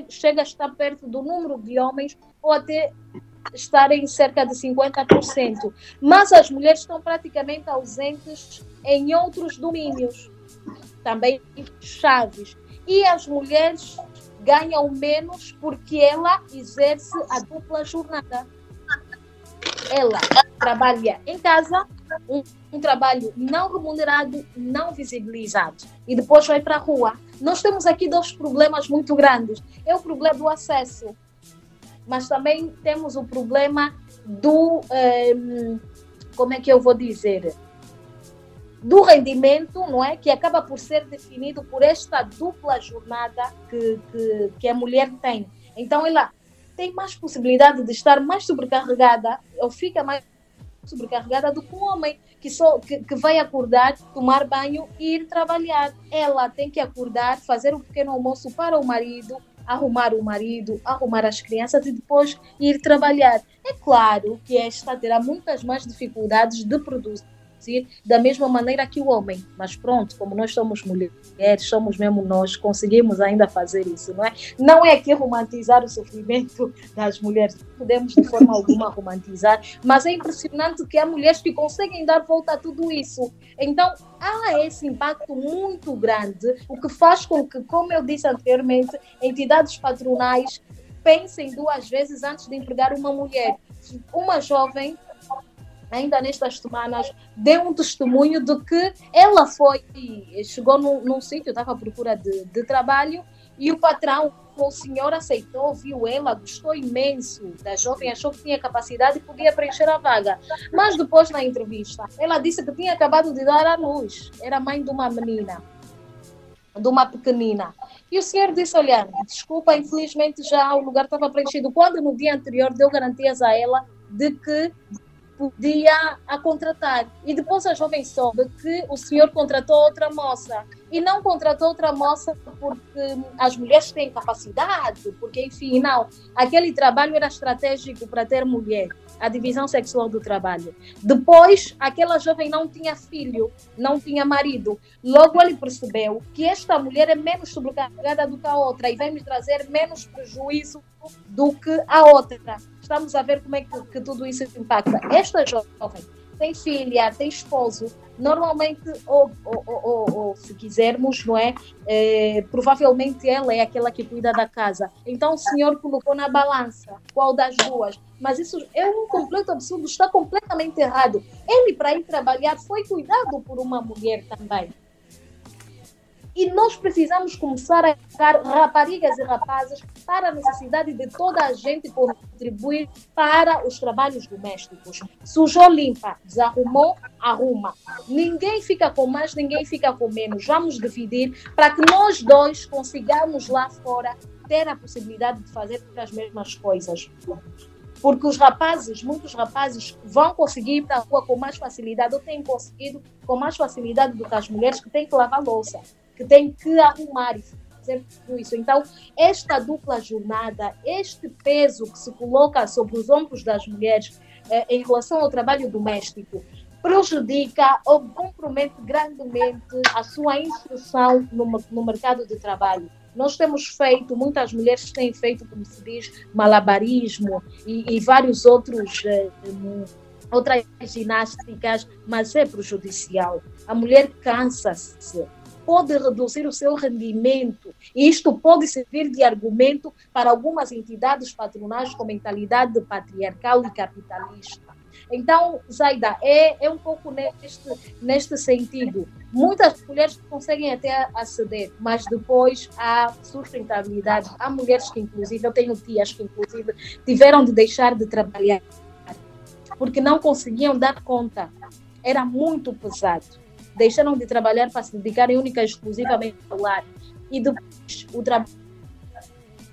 chega a estar perto do número de homens ou até estar em cerca de 50%. Mas as mulheres estão praticamente ausentes em outros domínios, também chaves. E as mulheres ganham menos porque ela exerce a dupla jornada. Ela trabalha em casa, um, um trabalho não remunerado, não visibilizado, e depois vai para a rua. Nós temos aqui dois problemas muito grandes. É o problema do acesso, mas também temos o problema do. Um, como é que eu vou dizer? Do rendimento, não é? Que acaba por ser definido por esta dupla jornada que, que, que a mulher tem. Então, ela tem mais possibilidade de estar mais sobrecarregada, ou fica mais sobrecarregada do que um homem que só que, que, vai acordar, tomar banho e ir trabalhar. Ela tem que acordar, fazer um pequeno almoço para o marido, arrumar o marido, arrumar as crianças e depois ir trabalhar. É claro que esta terá muitas mais dificuldades de produzir da mesma maneira que o homem. Mas pronto, como nós somos mulheres, somos mesmo nós, conseguimos ainda fazer isso, não é? Não é aqui romantizar o sofrimento das mulheres, podemos de forma alguma romantizar, mas é impressionante que há mulheres que conseguem dar volta a tudo isso. Então, há esse impacto muito grande, o que faz com que, como eu disse anteriormente, entidades patronais pensem duas vezes antes de empregar uma mulher. Uma jovem ainda nestas semanas, deu um testemunho de que ela foi, chegou num, num sítio, estava à procura de, de trabalho, e o patrão, o senhor aceitou, viu ela, gostou imenso da jovem, achou que tinha capacidade e podia preencher a vaga. Mas depois, na entrevista, ela disse que tinha acabado de dar à luz, era mãe de uma menina, de uma pequenina. E o senhor disse: Olha, desculpa, infelizmente já o lugar estava preenchido. Quando no dia anterior deu garantias a ela de que podia a contratar. E depois a jovem soube que o senhor contratou outra moça. E não contratou outra moça porque as mulheres têm capacidade, porque, enfim, não. Aquele trabalho era estratégico para ter mulher a divisão sexual do trabalho. Depois, aquela jovem não tinha filho, não tinha marido. Logo ele percebeu que esta mulher é menos sobrecarregada do que a outra e vai me trazer menos prejuízo do que a outra. Estamos a ver como é que, que tudo isso impacta. Esta jovem tem filha, tem esposo, normalmente, ou, ou, ou, ou se quisermos, não é? é? Provavelmente ela é aquela que cuida da casa. Então o senhor colocou na balança qual das duas. Mas isso é um completo absurdo, está completamente errado. Ele, para ir trabalhar, foi cuidado por uma mulher também. E nós precisamos começar a educar raparigas e rapazes para a necessidade de toda a gente contribuir para os trabalhos domésticos. Sujou, limpa. Desarrumou, arruma. Ninguém fica com mais, ninguém fica com menos. Vamos dividir para que nós dois consigamos lá fora ter a possibilidade de fazer as mesmas coisas porque os rapazes, muitos rapazes, vão conseguir ir para a rua com mais facilidade, ou têm conseguido com mais facilidade do que as mulheres que têm que lavar louça que tem que arrumar tudo isso. Então, esta dupla jornada, este peso que se coloca sobre os ombros das mulheres eh, em relação ao trabalho doméstico, prejudica ou compromete grandemente a sua inserção no, no mercado de trabalho. Nós temos feito, muitas mulheres têm feito, como se diz, malabarismo e, e vários outros. Eh, outras ginásticas, mas é prejudicial. A mulher cansa-se, pode reduzir o seu rendimento, e isto pode servir de argumento para algumas entidades patronais com mentalidade patriarcal e capitalista. Então, Zaida, é, é um pouco neste, neste sentido. Muitas mulheres conseguem até aceder, mas depois há sustentabilidade. Há mulheres que, inclusive, eu tenho tias que, inclusive, tiveram de deixar de trabalhar porque não conseguiam dar conta. Era muito pesado. Deixaram de trabalhar para se dedicarem única e exclusivamente ao lar. E depois o trabalho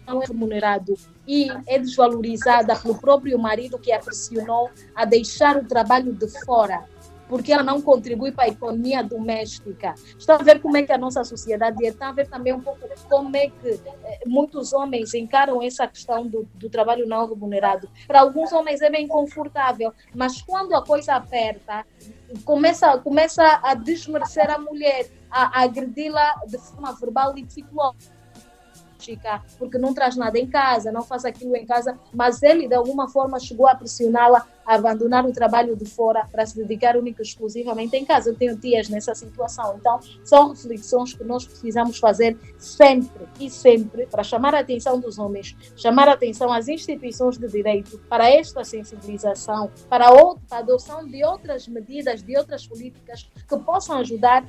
não é remunerado e é desvalorizada pelo próprio marido que a pressionou a deixar o trabalho de fora porque ela não contribui para a economia doméstica. Está a ver como é que a nossa sociedade é, está a ver também um pouco como é que eh, muitos homens encaram essa questão do, do trabalho não remunerado. Para alguns homens é bem confortável, mas quando a coisa aperta, começa, começa a desmerecer a mulher, a, a agredi-la de forma verbal e psicológica porque não traz nada em casa, não faz aquilo em casa, mas ele de alguma forma chegou a pressioná-la a abandonar o trabalho de fora para se dedicar única e exclusivamente em casa. Eu tenho tias nessa situação, então são reflexões que nós precisamos fazer sempre e sempre para chamar a atenção dos homens, chamar a atenção às instituições de direito para esta sensibilização, para a adoção de outras medidas, de outras políticas que possam ajudar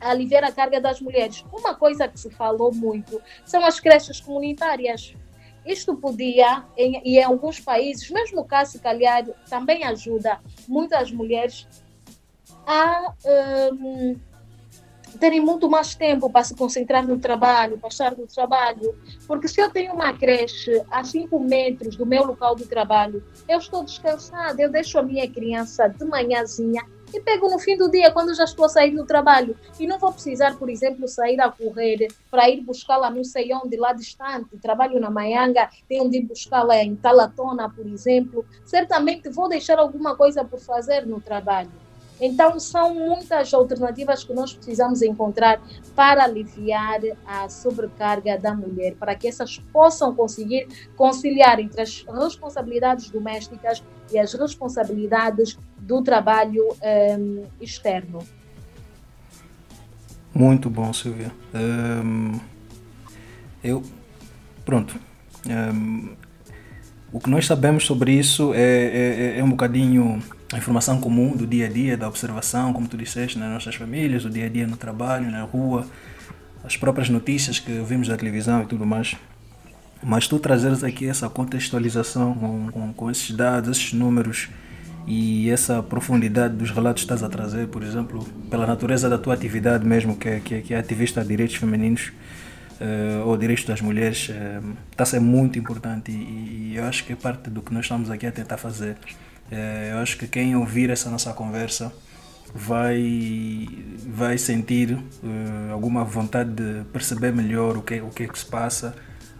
aliviar a carga das mulheres. Uma coisa que se falou muito são as creches comunitárias. Isto podia, em, e em alguns países, mesmo cá, se calhar, também ajuda muitas mulheres a um, terem muito mais tempo para se concentrar no trabalho, para estar no trabalho. Porque se eu tenho uma creche a 5 metros do meu local de trabalho, eu estou descansada, eu deixo a minha criança de manhãzinha e pego no fim do dia, quando já estou a sair do trabalho. E não vou precisar, por exemplo, sair a correr para ir buscá-la não sei onde, lá distante. Trabalho na Maianga, tenho de ir buscá-la em Talatona, por exemplo. Certamente vou deixar alguma coisa por fazer no trabalho. Então, são muitas alternativas que nós precisamos encontrar para aliviar a sobrecarga da mulher, para que essas possam conseguir conciliar entre as responsabilidades domésticas e as responsabilidades do trabalho um, ehm, externo. Muito bom, Silvia. Um, eu, pronto. Um, o que nós sabemos sobre isso é, é, é, um bocadinho a informação comum do dia a dia, da observação, como tu disseste, nas nossas famílias, o dia a dia no trabalho, na rua, as próprias notícias que vimos da televisão e tudo mais. Mas tu trazeres aqui essa contextualização com, com, com esses dados, esses números e essa profundidade dos relatos que estás a trazer, por exemplo, pela natureza da tua atividade mesmo, que é, que é, que é ativista de direitos femininos uh, ou direitos das mulheres, uh, está a ser muito importante e, e, eu acho que é parte do que nós estamos aqui a tentar fazer. Uh, eu acho que quem ouvir essa nossa conversa vai, vai sentir alguma vontade de perceber melhor o que, o que é que se passa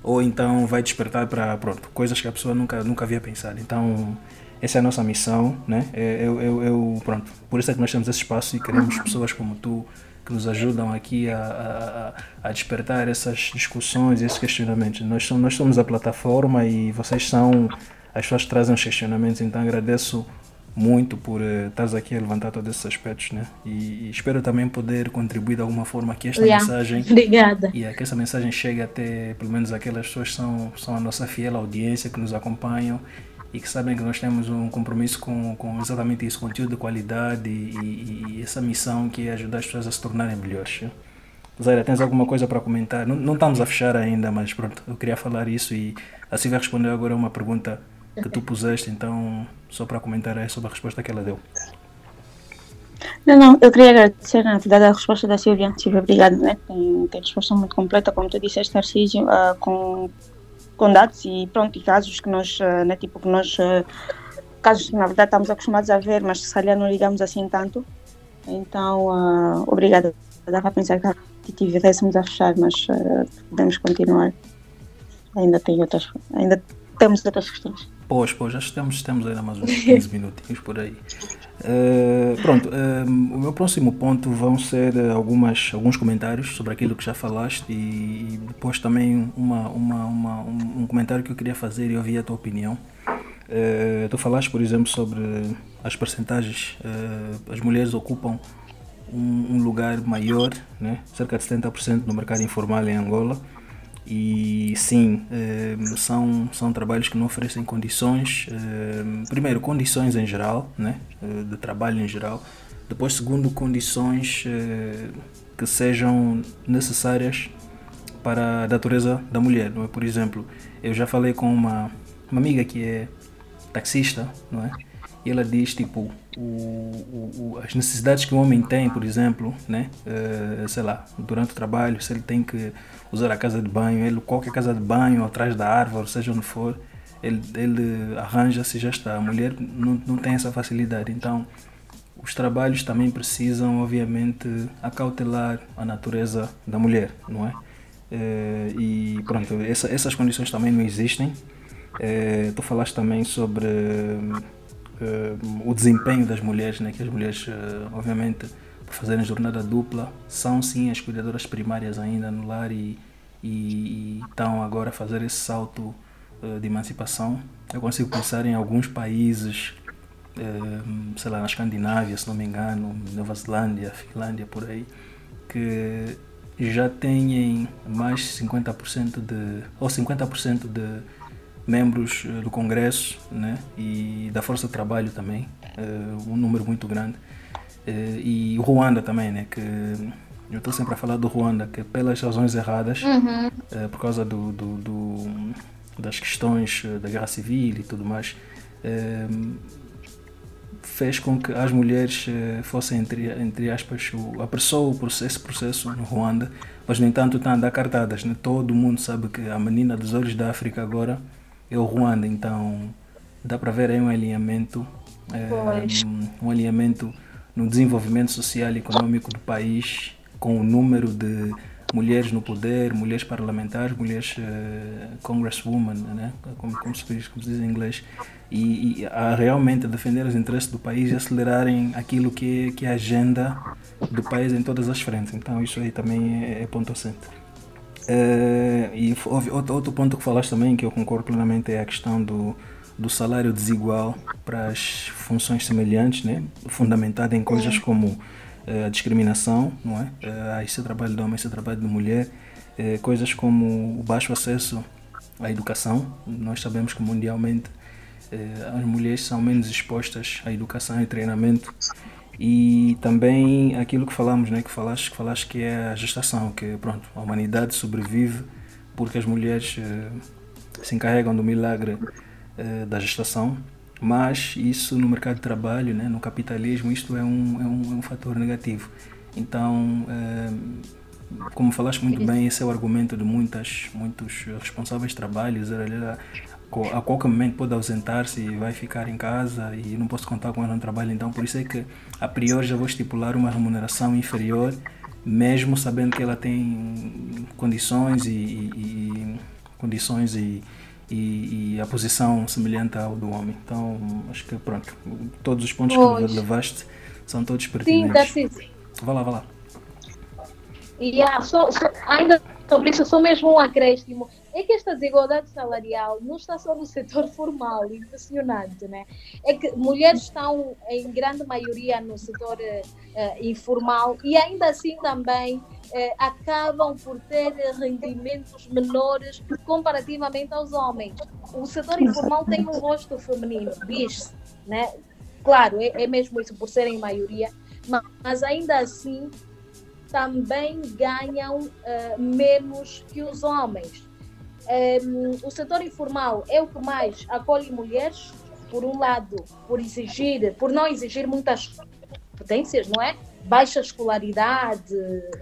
ou então vai despertar para pronto, coisas que a pessoa nunca, nunca havia pensado. Então, essa é a nossa missão, né? É, eu, eu, eu, pronto, por isso é que nós temos esse espaço e queremos pessoas como tu que nos ajudam aqui a, a, a despertar essas discussões esses questionamentos. Nós somos, nós somos a plataforma e vocês são as pessoas trazem os questionamentos, então agradeço muito por uh, estás aqui a levantar todos esses aspectos, né? E, e, espero também poder contribuir de alguma forma que esta yeah. mensagem. Obrigada. E que essa mensagem chegue até pelo menos aquelas pessoas que são, são a nossa fiel audiência que nos acompanham e que sabem que nós temos um compromisso com, com exatamente isso, conteúdo de qualidade e, e, e essa missão que é ajudar as pessoas a se tornarem melhores. Zaira, tens alguma coisa para comentar? Não, não estamos a fechar ainda, mas pronto, eu queria falar isso e a Silvia respondeu agora uma pergunta que tu puseste, então só para comentar aí sobre a resposta que ela deu. Não, não, eu queria agradecer na verdade a resposta da Silvia. Silvia, obrigado, né? Tem, tem resposta muito completa, como tu disseste, Narciso, uh, com com dados e pronto, e casos que nós, eh, né, tipo, que nós, eh, casos que na verdade estamos acostumados a ver, mas se calhar não ligamos assim tanto. Então, uh, obrigada. Dá para pensar que tivéssemos a fechar, mas uh, podemos continuar. Ainda tem outras, ainda temos outras questões. Pois, pois, que temos, temos ainda mais uns 15 minutinhos por aí. Uh, pronto, uh, o meu próximo ponto vão ser algumas, alguns comentários sobre aquilo que já falaste e depois também uma, uma, uma um, um, comentário que eu queria fazer e ouvir a tua opinião. Uh, tu falaste, por exemplo, sobre as percentagens. as mulheres ocupam um, um lugar maior, né? cerca de 70% no mercado informal em Angola e sim, eh, são, são trabalhos que não oferecem condições, eh, primeiro, condições em geral, né, eh, de trabalho em geral, depois, segundo, condições que sejam necessárias para a natureza da mulher. Não é? Por exemplo, eu já falei com uma, uma amiga que é taxista, não é? E ela diz tipo o, o, as necessidades que o homem tem, por exemplo, né? Uh, sei lá, durante o trabalho, se ele tem que usar a casa de banho, ele qualquer casa de banho atrás da árvore, seja onde for, ele, ele arranja-se e já está. A mulher não, não tem essa facilidade, então os trabalhos também precisam, obviamente, acautelar a natureza da mulher, não é? Uh, e pronto, essa, essas condições também não existem. Uh, tu falaste também sobre o desempenho das mulheres, né? que as mulheres, uh, obviamente, para fazerem jornada dupla, são sim as cuidadoras primárias ainda no lar e, estão agora a fazer esse salto uh, de emancipação. Eu consigo pensar em alguns países, sei lá, na Escandinávia, se não me engano, Nova Zelândia, Finlândia, por aí, que já têm mais 50% de, ou 50% de membros eh, do Congresso né, e da Força de Trabalho também, uh, um número muito grande. Uh, e o Ruanda também, né, que eu estou sempre a falar do Ruanda, que pelas razões erradas, uhum. uh, por causa do, do, do, das questões da guerra civil e tudo mais, fez com que as mulheres fossem, entre, entre aspas, apressou o processo, esse processo no Ruanda, mas no entanto está a dar cartadas. Né? Todo mundo sabe que a menina dos olhos da África agora é o Ruanda, então dá para ver aí um alinhamento, é, um alinhamento no desenvolvimento social e econômico do país, com o número de mulheres no poder, mulheres parlamentares, mulheres uh, congresswoman, né? como, como, se diz, como se diz em inglês, e, e, a realmente defender os interesses do país e acelerarem aquilo que, que é a agenda do país em todas as frentes. Então isso aí também é, é ponto assente. Uh, e outro, ponto que falaste também, que eu concordo plenamente, é a questão do, do salário desigual para as funções semelhantes, né? fundamentada em coisas como uh, a discriminação, não é? Uh, esse trabalho de homem, esse trabalho de mulher, uh, coisas como o baixo acesso à educação. Nós sabemos que mundialmente as mulheres são menos expostas à educação e treinamento e também aquilo que falamos, né, que falaste, que falaste que é a gestação, que pronto, a humanidade sobrevive porque as mulheres uh, se encarregam do milagre uh, da gestação, mas isso no mercado de trabalho, né, no capitalismo, isto é um, é um, é um fator negativo. Então, uh, como falaste muito bem, esse é o argumento de muitas, muitos responsáveis de trabalho, a qualquer momento pode ausentar-se e vai ficar em casa e não posso contar com ela no trabalho. Então, por isso é que a priori já vou estipular uma remuneração inferior, mesmo sabendo que ela tem condições e, e, e condições e, e, a posição semelhante ao do homem. Então, acho que pronto, todos os pontos pois. que levaste são todos pertinentes. Sim, sim. Vá lá, vá lá. Yeah, só, só, ainda sobre isso, só mesmo um acréscimo é que esta desigualdade salarial não está só no setor formal, impressionante, né? É que mulheres estão em grande maioria no setor uh, informal e ainda assim também uh, acabam por ter rendimentos menores comparativamente aos homens. O setor informal tem um rosto feminino, diz né? Claro, é, é mesmo isso por serem maioria, mas, mas ainda assim também ganham menos que os homens. Um, o setor informal é o que mais acolhe mulheres, por um lado, por exigir, por não exigir muitas potências, não é? baixa escolaridade,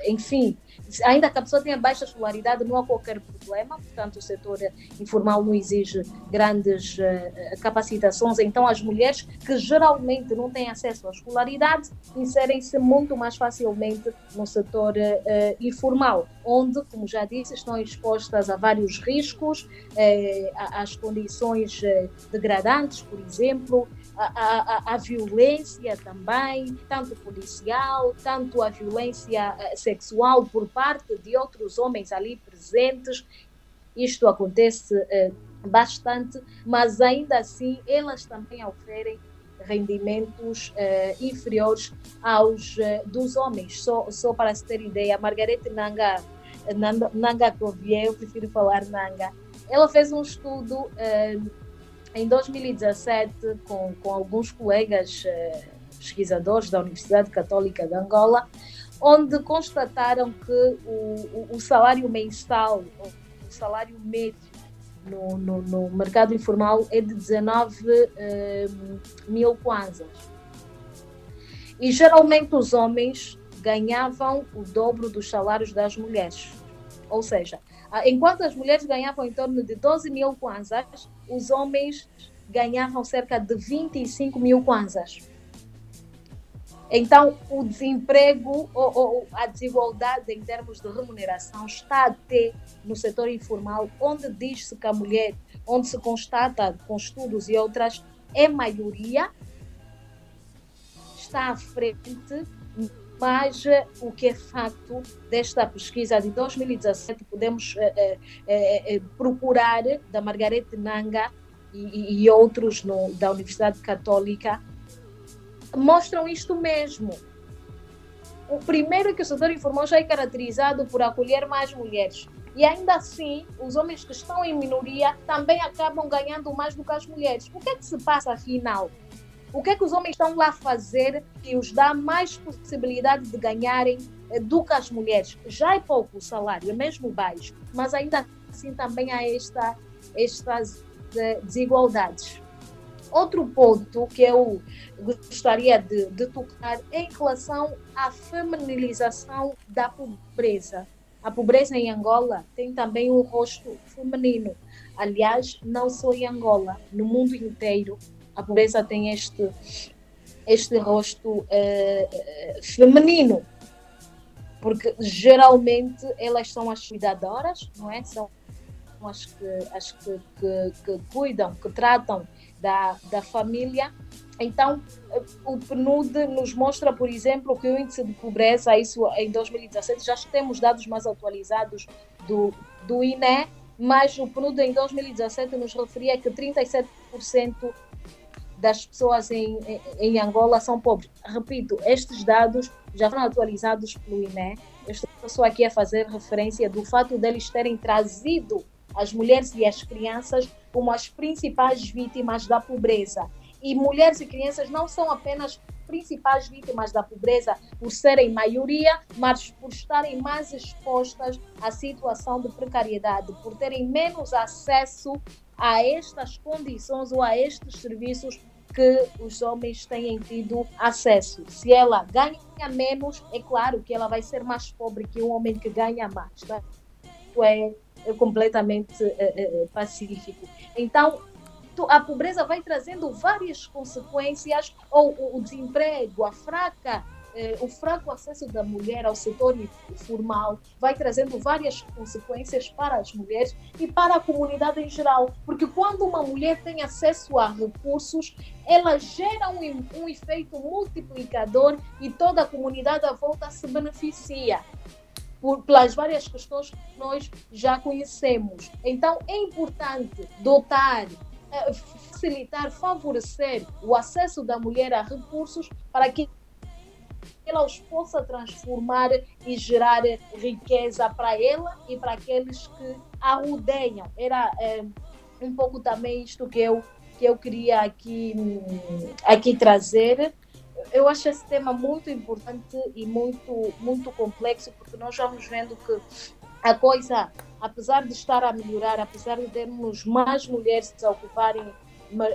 enfim, ainda que a pessoa tenha baixa escolaridade, não há qualquer problema, portanto, o setor informal não exige grandes uh, capacitações, então as mulheres que geralmente não têm acesso à escolaridade inserem-se muito mais facilmente no setor uh, informal, onde, como já disse, estão expostas a vários riscos, uh, às condições degradantes, por exemplo, a, a, a, violência também, tanto policial, tanto a violência eh, sexual por parte de outros homens ali presentes. Isto acontece eh, bastante, mas ainda assim elas também oferem rendimentos eh, inferiores aos eh, dos homens. Só, só para se ter ideia, Margarete Nanga, Nanga, Nanga Covier, eu prefiro falar Nanga, ela fez um estudo eh, em 2017, com, com alguns colegas eh, pesquisadores da Universidade Católica de Angola, onde constataram que o, o, salário mensal, o salário médio no, no, no, mercado informal é de 19 eh, mil kwanzas. E geralmente os homens ganhavam o dobro dos salários das mulheres. Ou seja, enquanto as mulheres ganhavam em torno de 12 mil kwanzas, os homens ganhavam cerca de 25 mil kwanzas. Então, o desemprego ou, ou, a desigualdade em termos de remuneração está até no setor informal, onde diz-se que a mulher, onde se constata com estudos e outras, é maioria, está à frente mas o que é facto desta pesquisa de 2017, podemos é, é, é, procurar da Margarete Nanga e, e outros no, da Universidade Católica, mostram isto mesmo. O primeiro que o setor informal já é caracterizado por acolher mais mulheres. E ainda assim, os homens que estão em minoria também acabam ganhando mais do que as mulheres. O que é que se passa afinal? O que é que os homens estão lá a fazer que os dá mais possibilidade de ganharem eh, do que as mulheres? Já é pouco o salário, é mesmo baixo, mas ainda assim também há esta, estas eh, desigualdades. Outro ponto que eu gostaria de, de tocar é em relação à feminilização da pobreza. A pobreza em Angola tem também um rosto feminino. Aliás, não só em Angola, no mundo inteiro, a pobreza tem este, este rosto eh, feminino, porque geralmente elas são as cuidadoras, não é? São as que, as que, que, que cuidam, que tratam da, da família. Então, eh, o PNUD nos mostra, por exemplo, que o índice de pobreza, isso em 2017, já temos dados mais atualizados do, do INE, mas o PNUD em 2017 nos referia que 37% das pessoas em, em, em, Angola são pobres. Repito, estes dados já foram atualizados pelo INE. Eu estou só aqui a fazer referência do fato deles terem trazido as mulheres e as crianças como as principais vítimas da pobreza. E mulheres e crianças não são apenas principais vítimas da pobreza por serem maioria, mas por estarem mais expostas à situação de precariedade, por terem menos acesso a estas condições ou a estes serviços que os homens têm tido acesso. Se ela ganha menos, é claro que ela vai ser mais pobre que um homem que ganha mais. Tá? Isso é, é completamente é, é, pacífico. Então, a pobreza vai trazendo várias consequências, ou o desemprego, a fraca eh, o fraco acesso da mulher ao setor formal vai trazendo várias consequências para as mulheres e para a comunidade em geral, porque quando uma mulher tem acesso a recursos, ela gera um, um efeito multiplicador e toda a comunidade à volta se beneficia. Por, pelas várias questões que nós já conhecemos. Então, é importante dotar eh, facilitar, favorecer o acesso da mulher a recursos para que ela os possa transformar e gerar riqueza para ela e para aqueles que a rodeiam. Era é, um pouco também isto que eu, que eu queria aqui, aqui trazer. Eu acho esse tema muito importante e muito, muito complexo, porque nós vamos vendo que a coisa, apesar de estar a melhorar, apesar de termos mais mulheres a ocuparem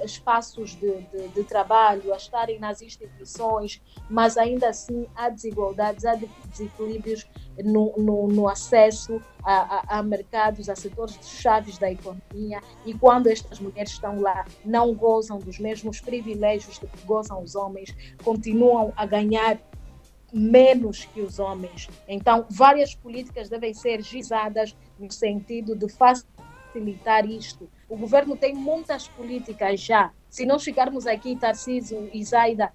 espaços de, de, de, trabalho, a estarem nas instituições, mas ainda assim há desigualdades, há desequilíbrios no, no, no acesso a, a, a, mercados, a setores chaves da economia, e quando estas mulheres estão lá, não gozam dos mesmos privilégios que gozam os homens, continuam a ganhar menos que os homens. Então, várias políticas devem ser gizadas no sentido de facilitar isto. O governo tem muitas políticas já. Se não chegarmos aqui, Tarcísio e Zaida,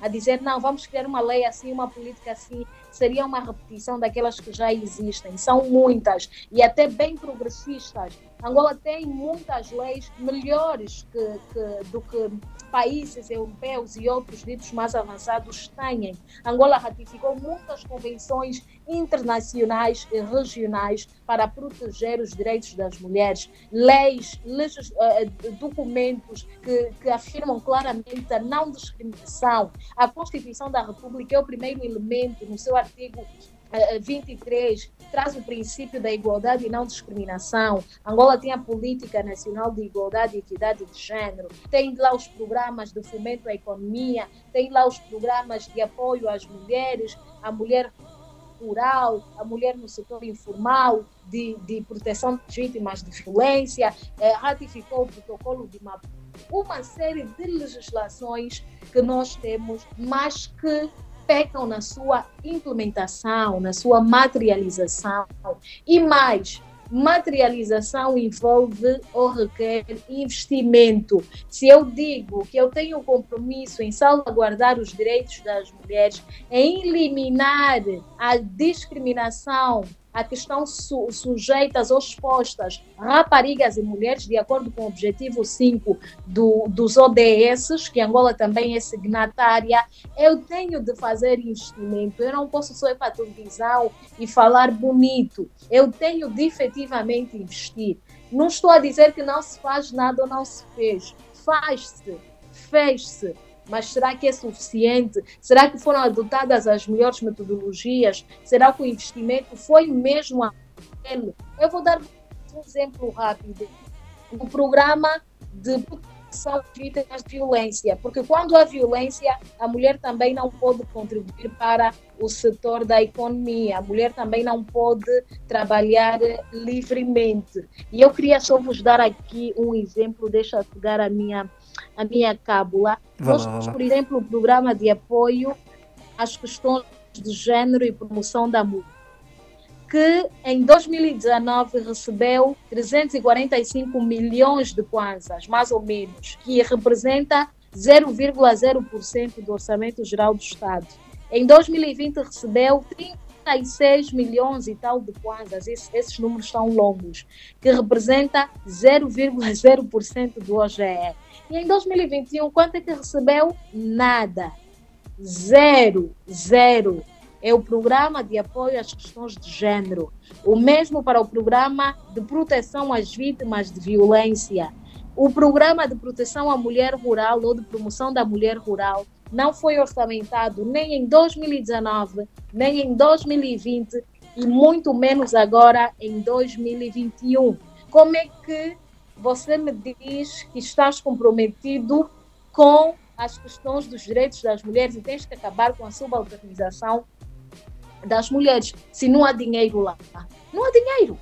a dizer, não, vamos criar uma lei assim, uma política assim, seria uma repetição daquelas que já existem. São muitas e até bem progressistas. Angola tem muitas leis melhores que, que, do que países europeus e outros ditos mais avançados têm. Angola ratificou muitas convenções internacionais e regionais para proteger os direitos das mulheres, leis, leis uh, documentos que, que afirmam claramente a não discriminação. A Constituição da República é o primeiro elemento no seu artigo 23 traz o princípio da igualdade e não discriminação. Angola tem a política nacional de igualdade e equidade de gênero, tem lá os programas de fomento à economia, tem lá os programas de apoio às mulheres, a mulher rural, a mulher no setor informal, de, de proteção de vítimas de violência, eh, ratificou o protocolo de Maputo. Uma série de legislações que nós temos, mas que pecam na sua implementação, na sua materialização. E mais, materialização envolve ou requer investimento. Se eu digo que eu tenho um compromisso em salvaguardar os direitos das mulheres, em eliminar a discriminação a que estão su sujeitas ou expostas raparigas e mulheres, de acordo com o objetivo 5 do, dos ODS, que Angola também é signatária, eu tenho de fazer investimento. Eu não posso só ir para a e falar bonito. Eu tenho de efetivamente investir. Não estou a dizer que não se faz nada ou não se fez. Faz-se, fez-se mas será que é suficiente? Será que foram adotadas as melhores metodologias? Será que o investimento foi mesmo aquele? Eu vou dar um exemplo rápido. O programa de proteção vítimas de violência, porque quando há violência, a mulher também não pode contribuir para o setor da economia, a mulher também não pode trabalhar livremente. E eu queria só vos dar aqui um exemplo, deixa eu pegar a minha a minha cábula. Nós temos, por exemplo, o programa de apoio às questões de género e promoção da mulher, que em 2019 recebeu 345 milhões de kwanzas, mais ou menos, que representa 0,0% do orçamento geral do Estado. Em 2020 recebeu 36 milhões e tal de kwanzas, esses, esses números são longos, que representa 0,0% do OGE. E em 2021, quanto é que recebeu? Nada. Zero. Zero. É o programa de apoio às questões de gênero. O mesmo para o programa de proteção às vítimas de violência. O programa de proteção à mulher rural ou de promoção da mulher rural não foi orçamentado nem em 2019, nem em 2020 e muito menos agora em 2021. Como é que você me diz que estás comprometido com as questões dos direitos das mulheres e tens que acabar com a subalternização das mulheres. Se não há dinheiro lá, não há dinheiro.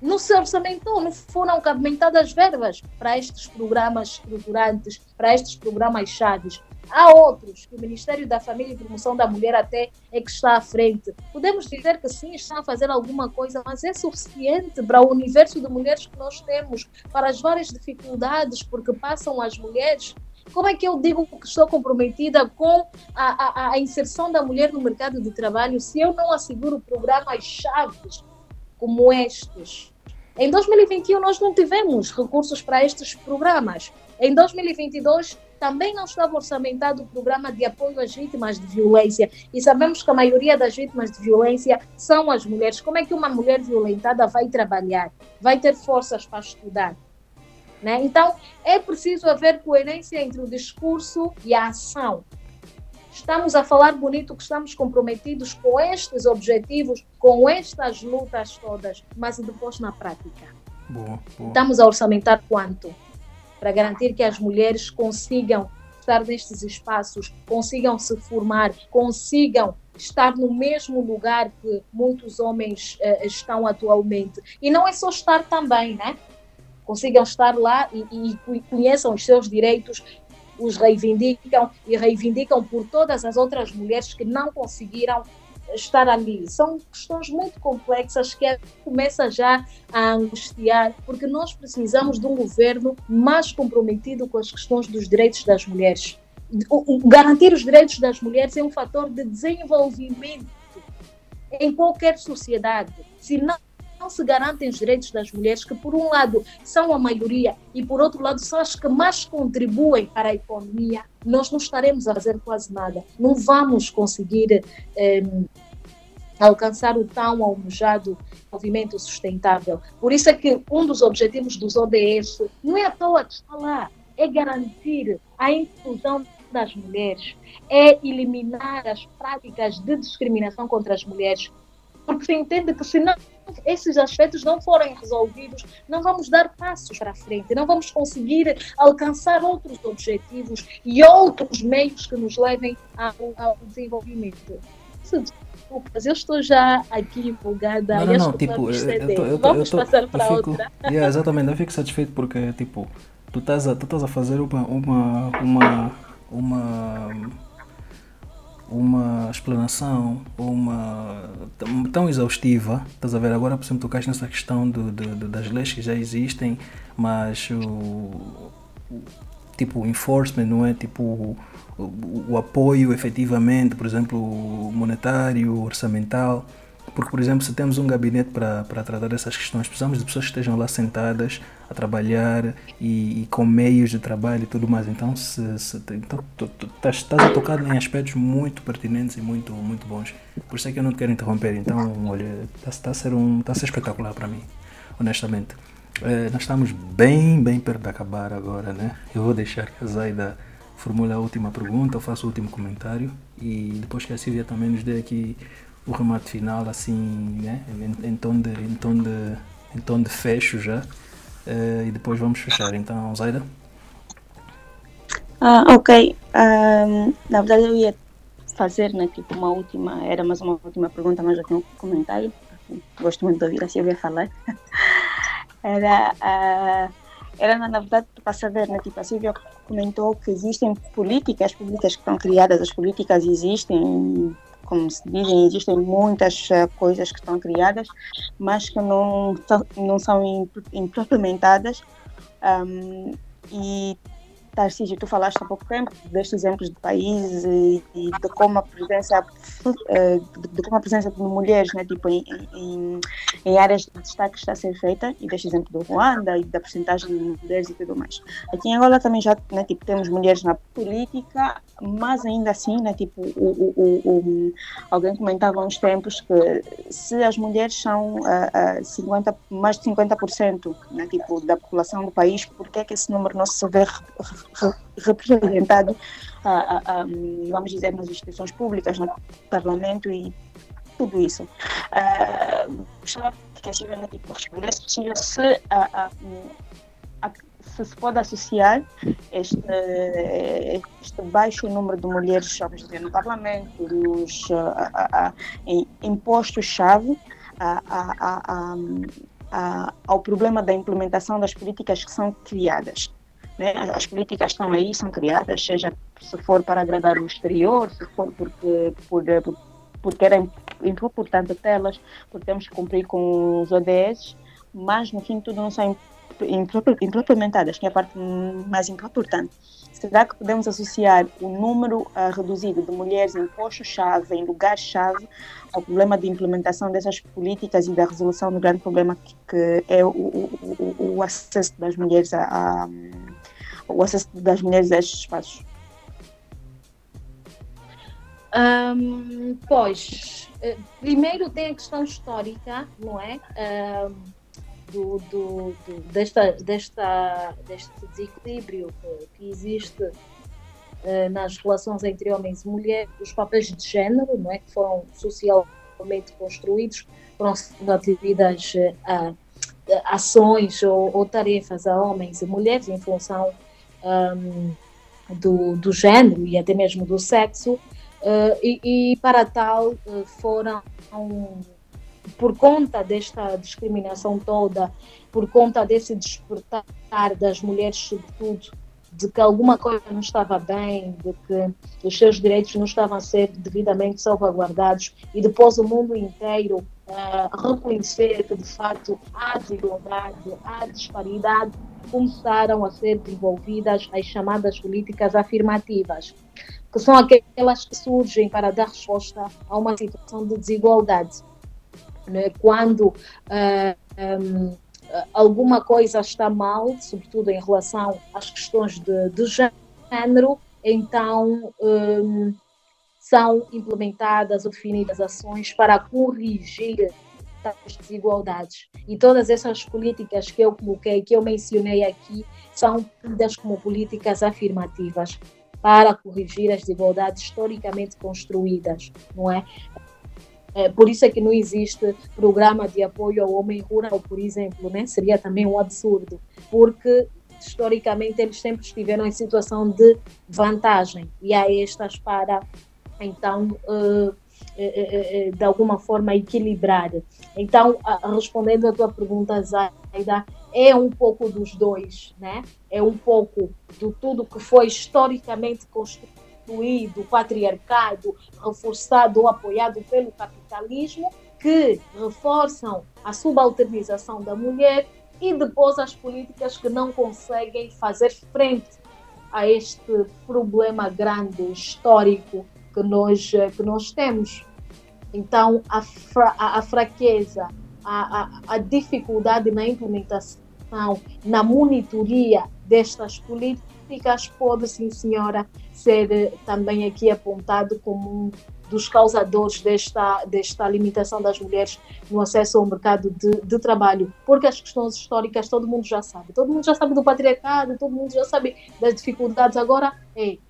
Não se orçamentou, não foram cabimentadas verbas para estes programas estruturantes, para estes programas chaves. Há outros o Ministério da Família e Promoção da Mulher até é que está à frente. Podemos dizer que sim, estão a fazer alguma coisa, mas é suficiente para o universo de mulheres que nós temos, para as várias dificuldades porque passam as mulheres. Como é que eu digo que estou comprometida com a, a, a inserção da mulher no mercado de trabalho se eu não asseguro programas chaves como estes? Em 2021 nós não tivemos recursos para estes programas. Em 2022 também não estava orçamentado o programa de apoio às vítimas de violência. E sabemos que a maioria das vítimas de violência são as mulheres. Como é que uma mulher violentada vai trabalhar? Vai ter forças para estudar? Né? Então, é preciso haver coerência entre o discurso e a ação. Estamos a falar bonito que estamos comprometidos com estes objetivos, com estas lutas todas, mas depois na prática. Boa, boa. Estamos a orçamentar quanto? Para garantir que as mulheres consigam estar nestes espaços, consigam se formar, consigam estar no mesmo lugar que muitos homens uh, estão atualmente. E não é só estar também, né? Consigam estar lá e, e conheçam os seus direitos, os reivindicam e reivindicam por todas as outras mulheres que não conseguiram estar ali. São questões muito complexas que começa já a angustiar, porque nós precisamos de um governo mais comprometido com as questões dos direitos das mulheres. Garantir os direitos das mulheres é um fator de desenvolvimento em qualquer sociedade. Se não não se garantem os direitos das mulheres, que por um lado são a maioria e por outro lado são as que mais contribuem para a economia, nós não estaremos a fazer quase nada. Não vamos conseguir eh, alcançar o tão almejado movimento sustentável. Por isso é que um dos objetivos dos ODS não é à toa que está lá, é garantir a inclusão das mulheres, é eliminar as práticas de discriminação contra as mulheres, porque se entende que se não esses aspectos não forem resolvidos, não vamos dar passos para frente, não vamos conseguir alcançar outros objetivos e outros meios que nos levem ao, ao desenvolvimento. Desculpas, eu estou já aqui empolgada. Não, não, não tipo, eu, eu, eu, vamos tô, passar para fico, outra. Yeah, exatamente, eu fico satisfeito porque, tipo, tu estás a, tu estás a fazer uma, uma, uma, uma uma explanação uma tão exaustiva, estás a ver? Agora, por exemplo, tocaste nessa questão do, do, das leis que já existem, mas o, o tipo enforcement, não é? Tipo o, o, o apoio efetivamente, por exemplo, monetário, orçamental porque, por exemplo, se temos um gabinete para, tratar dessas questões, precisamos de pessoas que estejam lá sentadas a trabalhar e, e com meios de trabalho e tudo mais. Então, se, se, então tu, tu, estás, estás a tocar em aspectos muito pertinentes e muito, muito bons. Por isso é que eu não te quero interromper. Então, olha, está, está, a, ser um, está a ser espetacular para mim, honestamente. É, nós estamos bem, bem perto de acabar agora, né? Eu vou deixar que a Zaida formule a última pergunta, eu faço o último comentário e depois que a Silvia também nos dê aqui o remate final assim, né? em, em, tom, de, em, tom, de, em tom de fecho já. Uh, e depois vamos fechar. Então, Zaida? Ah, ok. Um, na verdade, eu ia fazer né, tipo uma última, era mais uma última pergunta, mas eu tenho um comentário. Gosto muito de ouvir a Silvia falar. era, uh, era na verdade para saber, né, tipo, a Silvia comentou que existem políticas públicas que estão criadas, as políticas existem como se dizem, existem muitas uh, coisas que estão criadas, mas que não, não são implementadas. Um, e Tarcísio, tu falaste há pouco tempo destes exemplos de países e, e de como a presença eh, de, de, como a presença de mulheres né, tipo, em, em, em, áreas de destaque está a ser feita e deste exemplo do Ruanda e da porcentagem de mulheres e tudo mais. Aqui em Angola também já né, tipo, temos mulheres na política, mas ainda assim, né, tipo, o, o, o, alguém comentava há uns tempos que se as mulheres são uh, uh, 50, mais de 50% né, tipo, da população do país, por que é que esse número não se vê representado, vamos dizer, nas instituições públicas, no Parlamento e tudo isso. Gostava que a Silvia tipo, respondesse se, se se pode associar este, este baixo número de mulheres, vamos dizer, no Parlamento, nos impostos-chave, ao problema da implementação das políticas que são criadas. Né? As políticas estão aí, são criadas, seja se for para agradar o exterior, se for porque, por, por, por querem telas, porque temos que cumprir com os ODS, mas no fim tudo não são implementadas, que é a parte mais importante. Será que podemos associar o número uh, reduzido de mulheres em postos-chave, em lugares-chave, ao problema de implementação dessas políticas e da resolução do grande problema que, que é o, o, o, acesso das mulheres a, o acesso das mulheres a estes espaços? Um, pois, eh, primeiro tem a questão histórica, não é? Um, do, do, do, desta, desta, deste desequilíbrio que, que existe uh, nas relações entre homens e mulheres, os papéis de género, não é? Que foram socialmente construídos, foram atribuídas a, ações ou, ou, tarefas a homens e mulheres em função um, do, do género e até mesmo do sexo, uh, e, e, para tal uh, foram, um, por conta desta discriminação toda, por conta desse despertar das mulheres, sobretudo, de que alguma coisa não estava bem, de que os seus direitos não estavam a ser devidamente salvaguardados, e depois o mundo inteiro uh, reconhecer que de facto há desigualdade, há disparidade, começaram a ser desenvolvidas as chamadas políticas afirmativas, que são aquelas que surgem para dar resposta a uma situação de desigualdade. Né? Quando uh, ah, um, alguma coisa está mal, sobretudo em relação às questões de, de género, então um, são implementadas ou definidas ações para corrigir as desigualdades. E todas essas políticas que eu coloquei, que eu mencionei aqui, são tidas como políticas afirmativas para corrigir as desigualdades historicamente construídas, não é? É, por isso é que não existe programa de apoio ao homem rural, por exemplo, né? seria também um absurdo, porque historicamente eles sempre estiveram em situação de vantagem e há estas para então uh, de alguma forma equilibrar. Então, respondendo à tua pergunta, Zaida, é um pouco dos dois, né? É um pouco do tudo que foi historicamente construído do patriarcado, reforçado ou apoiado pelo capitalismo, que reforçam a subalternização da mulher e depois as políticas que não conseguem fazer frente a este problema grande, histórico que nós, que nós temos. Então, a, fra a, fraqueza, a, a, a dificuldade na implementação, na monitoria destas políticas pode, sim, senhora, ser eh, também aqui apontado como um dos causadores desta, desta limitação das mulheres no acesso ao mercado de, de, trabalho, porque as questões históricas todo mundo já sabe, todo mundo já sabe do patriarcado, todo mundo já sabe das dificuldades, agora, ei,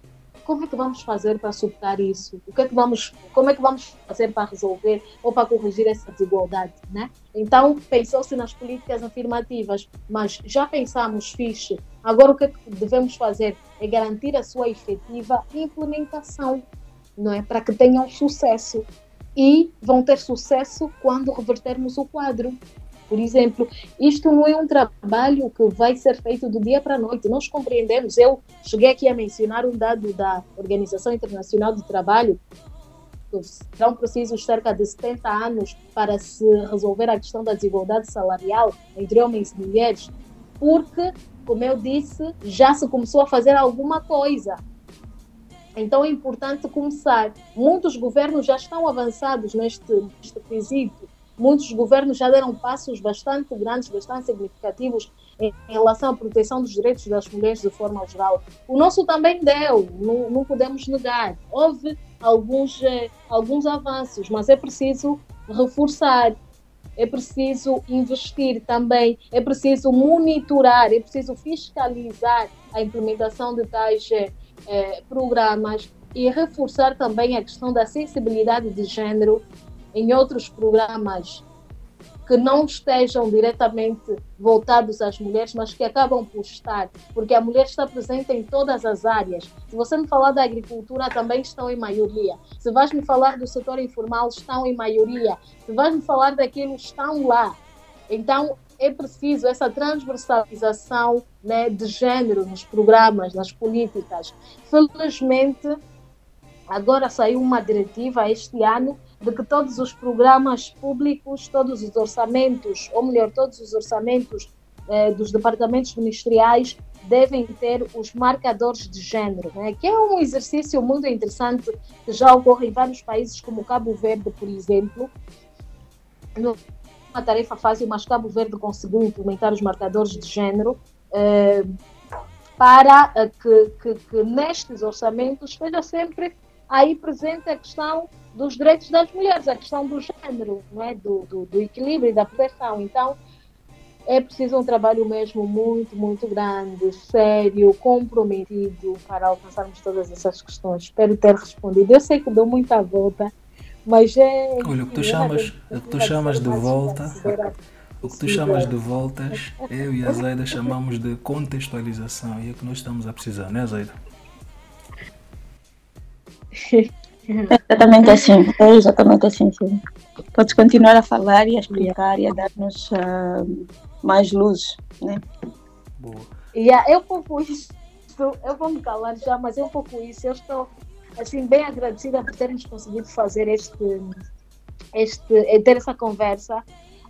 como é que vamos fazer para superar isso? O que é que vamos, como é que vamos fazer para resolver ou para corrigir essa desigualdade, né? Então, pensou-se nas políticas afirmativas, mas já pensamos fixe. Agora o que, é que devemos fazer é garantir a sua efetiva implementação, não é? Para que tenham sucesso. E vão ter sucesso quando revertermos o quadro. Por exemplo, isto não é um trabalho que vai ser feito do dia para a noite. Nós compreendemos. Eu cheguei aqui a mencionar um dado da Organização Internacional do Trabalho. Serão precisos cerca de 70 anos para se resolver a questão da desigualdade salarial entre homens e mulheres, porque, como eu disse, já se começou a fazer alguma coisa. Então é importante começar. Muitos governos já estão avançados neste, neste quesito muitos governos já deram passos bastante grandes, bastante significativos em relação à proteção dos direitos das mulheres de forma geral. O nosso também deu, não, não podemos negar. Houve alguns, eh, alguns avanços, mas é preciso reforçar, é preciso investir também, é preciso monitorar, é preciso fiscalizar a implementação de tais eh, eh programas e reforçar também a questão da sensibilidade de género em outros programas que não estejam diretamente voltados às mulheres, mas que acabam por estar, porque a mulher está presente em todas as áreas. Se você me falar da agricultura, também estão em maioria. Se vais me falar do setor informal, estão em maioria. Se vais me falar daquilo, estão lá. Então, é preciso essa transversalização né, de género nos programas, nas políticas. Felizmente, agora saiu uma diretiva este ano de que todos os programas públicos, todos os orçamentos, ou melhor, todos os orçamentos eh, dos departamentos ministeriais devem ter os marcadores de género, né? que é um exercício muito interessante que já ocorre em vários países, como Cabo Verde, por exemplo. Uma tarefa fácil, mas Cabo Verde conseguiu implementar os marcadores de género eh, para eh, que, que, que nestes orçamentos esteja sempre aí presente a questão dos direitos das mulheres, a questão do género, não é? do, do, do equilíbrio e da proteção. Então, é preciso um trabalho mesmo muito, muito grande, sério, comprometido para alcançarmos todas essas questões. Espero ter respondido. Eu sei que dou muita volta, mas é. Olha, o que tu chamas, o que tu chamas de volta. O que tu chamas de voltas, eu e a Zaida chamamos de contextualização e é o que nós estamos a precisar, não é, Zaida? É exatamente assim, é exatamente assim, sim. Podes continuar a falar e a explicar e a dar-nos uh, mais luzes, né? Boa. Yeah, eu pouco isso, eu vou me calar já, mas eu pouco isso, eu estou assim bem agradecida por termos conseguido fazer este, este, ter essa conversa.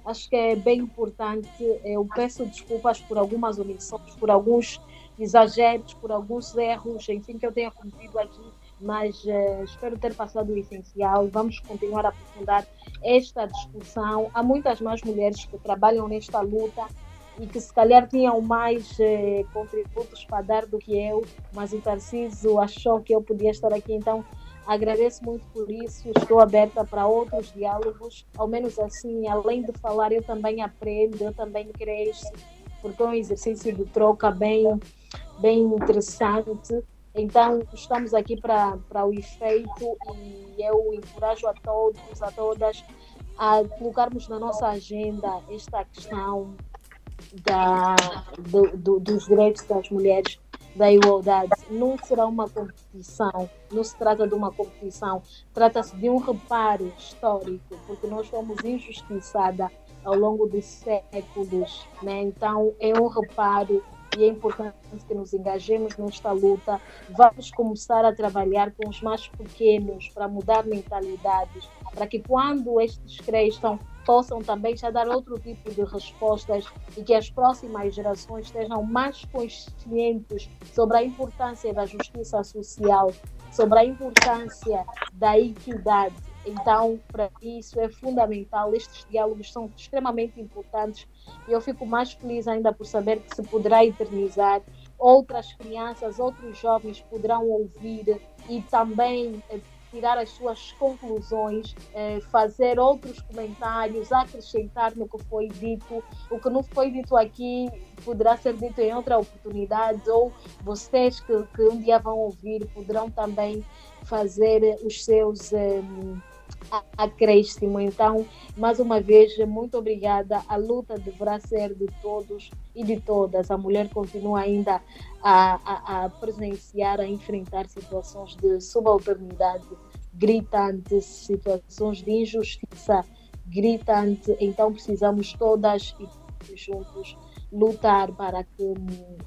Acho que é bem importante. Eu peço desculpas por algumas omissões, por alguns exageros, por alguns erros, enfim, que eu tenha cometido aqui mas uh, espero ter passado o essencial. Vamos continuar a aprofundar esta discussão. Há muitas mais mulheres que trabalham nesta luta e que se calhar tinham mais uh, contributos para dar do que eu, mas o Tarcísio achou que eu podia estar aqui, então agradeço muito por isso. Estou aberta para outros diálogos, ao menos assim, além de falar, eu também aprendo, eu também cresço, porque é um exercício de troca bem, bem interessante então, estamos aqui para o efeito e eu encorajo a todos, a todas, a colocarmos na nossa agenda esta questão da, do, do, dos direitos das mulheres, da igualdade. Não será uma competição, não se trata de uma competição, trata-se de um reparo histórico, porque nós fomos injustiçadas ao longo dos séculos. Né? Então, é um reparo e é importante que nos engajemos nesta luta. Vamos começar a trabalhar com os mais pequenos para mudar mentalidades, para que quando estes cresçam possam também já dar outro tipo de respostas e que as próximas gerações estejam mais conscientes sobre a importância da justiça social, sobre a importância da equidade então, para isso é fundamental. Estes diálogos são extremamente importantes e eu fico mais feliz ainda por saber que se poderá eternizar. Outras crianças, outros jovens poderão ouvir e também eh, tirar as suas conclusões, eh, fazer outros comentários, acrescentar no que foi dito. O que não foi dito aqui poderá ser dito em outra oportunidade, ou vocês que, que um dia vão ouvir poderão também fazer os seus. Eh, acréscimo. Então, mais uma vez, muito obrigada. A luta deverá ser de todos e de todas. A mulher continua ainda a, a, a presenciar, a enfrentar situações de subalternidade gritantes, situações de injustiça gritante. Então, precisamos todas e juntos lutar para que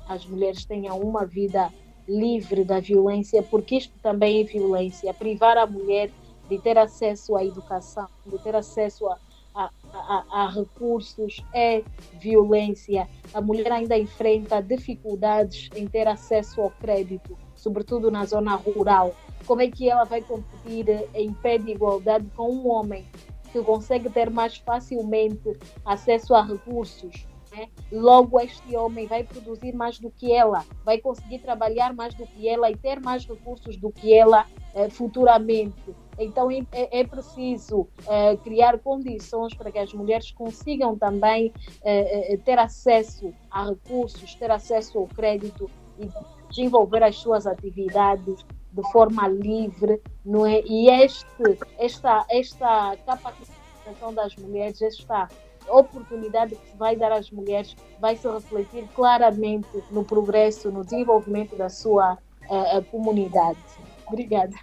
as mulheres tenham uma vida livre da violência, porque isto também é violência. Privar a mulher de ter acesso à educação, de ter acesso a, a, a, a, recursos, é violência. A mulher ainda enfrenta dificuldades em ter acesso ao crédito, sobretudo na zona rural. Como é que ela vai competir em pé de igualdade com um homem que consegue ter mais facilmente acesso a recursos? Né? Logo, este homem vai produzir mais do que ela, vai conseguir trabalhar mais do que ela e ter mais recursos do que ela eh, futuramente. Então é, é, preciso é, criar condições para que as mulheres consigam também é, ter acesso a recursos, ter acesso ao crédito e desenvolver as suas atividades de forma livre, não é? E este, esta, esta capacitação das mulheres, esta oportunidade que se vai dar às mulheres, vai se refletir claramente no progresso, no desenvolvimento da sua uh, comunidade. Obrigada.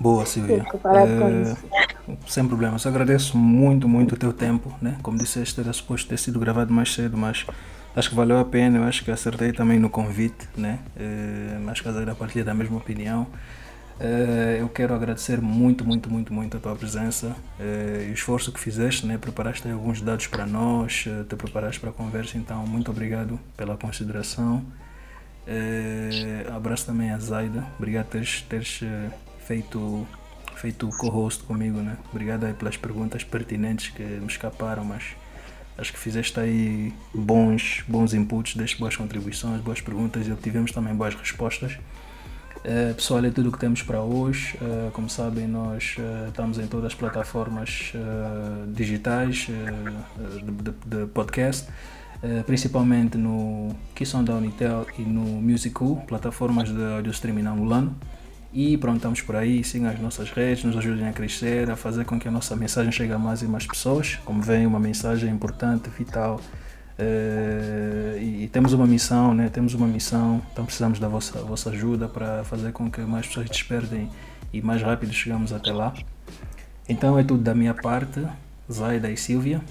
Boa, Silvia. É, sem problema. Só agradeço muito, muito o teu tempo. Né? Como disseste, era suposto ter sido gravado mais cedo, mas acho que valeu a pena. Eu acho que acertei também no convite. Né? É, mas caso a partilha da mesma opinião. É, eu quero agradecer muito, muito, muito, muito a tua presença é, e o esforço que fizeste, né? preparaste alguns dados para nós, te preparaste para a conversa, então muito obrigado pela consideração. É, abraço também a Zaida, obrigado por teres, teres feito feito co-host comigo, né? Obrigado aí pelas perguntas pertinentes que me escaparam, mas acho que fizeste aí bons, bons inputs, deste boas contribuições, boas perguntas e obtivemos também boas respostas. Uh, pessoal, é tudo o que temos para hoje. Uh, como sabem, nós uh, estamos em todas as plataformas digitais de, de, de, podcast, principalmente no Kisson da Unitel e no Musical, plataformas de audio streaming angolano. E pronto, estamos por aí, sigam as nossas redes, nos ajudem a crescer, a fazer com que a nossa mensagem chegue a mais e mais pessoas. Como vem, uma mensagem importante, vital. Uh, e, temos uma missão, né? Temos uma missão, então precisamos da vossa, vossa ajuda para fazer com que mais pessoas despertem e mais rápido chegamos até lá. Então é tudo da minha parte, Zaida e Silvia.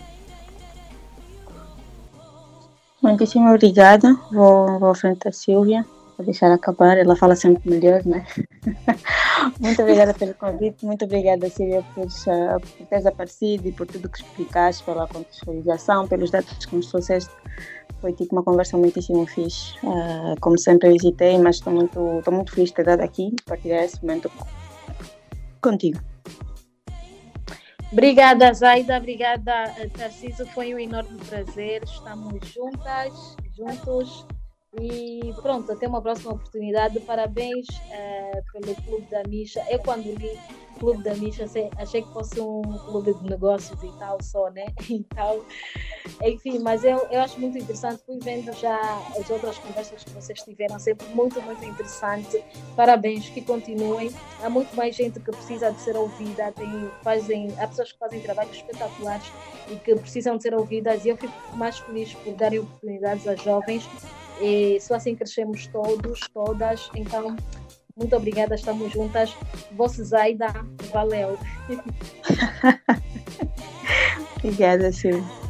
Muitíssimo obrigada. Vou, vou frente da Silvia. Deixar acabar. Ela fala sempre melhor, né? muito obrigada pelo convite. Muito obrigada, Silvia, por, por teres aparecido e por tudo que explicaste, pela contextualização, pelos dados que nos trouxeste. Foi tipo uma conversa muitíssimo fixe. Uh, como sempre, eu hesitei, mas estou muito, estou muito feliz de ter dado aqui, partilhar esse momento contigo. Obrigada, Zaida. Obrigada, Tarciso. Foi um enorme prazer. Estamos juntas, juntos. E pronto, até uma próxima oportunidade. Parabéns uh, pelo Clube da Misha. Eu, quando li Clube da Misha, achei que fosse um clube de negócios e tal, só, né? Então, enfim, mas eu, eu acho muito interessante. Fui vendo já as outras conversas que vocês tiveram, sempre muito, muito interessante. Parabéns, que continuem. Há muito mais gente que precisa de ser ouvida. Tem, fazem, há pessoas que fazem trabalhos espetaculares e que precisam de ser ouvidas. E eu fico mais feliz por darem oportunidades a jovens e só assim crescemos todos, todas. Então, muito obrigada, estamos juntas. Você, Zaida, valeu. obrigada, Silvia.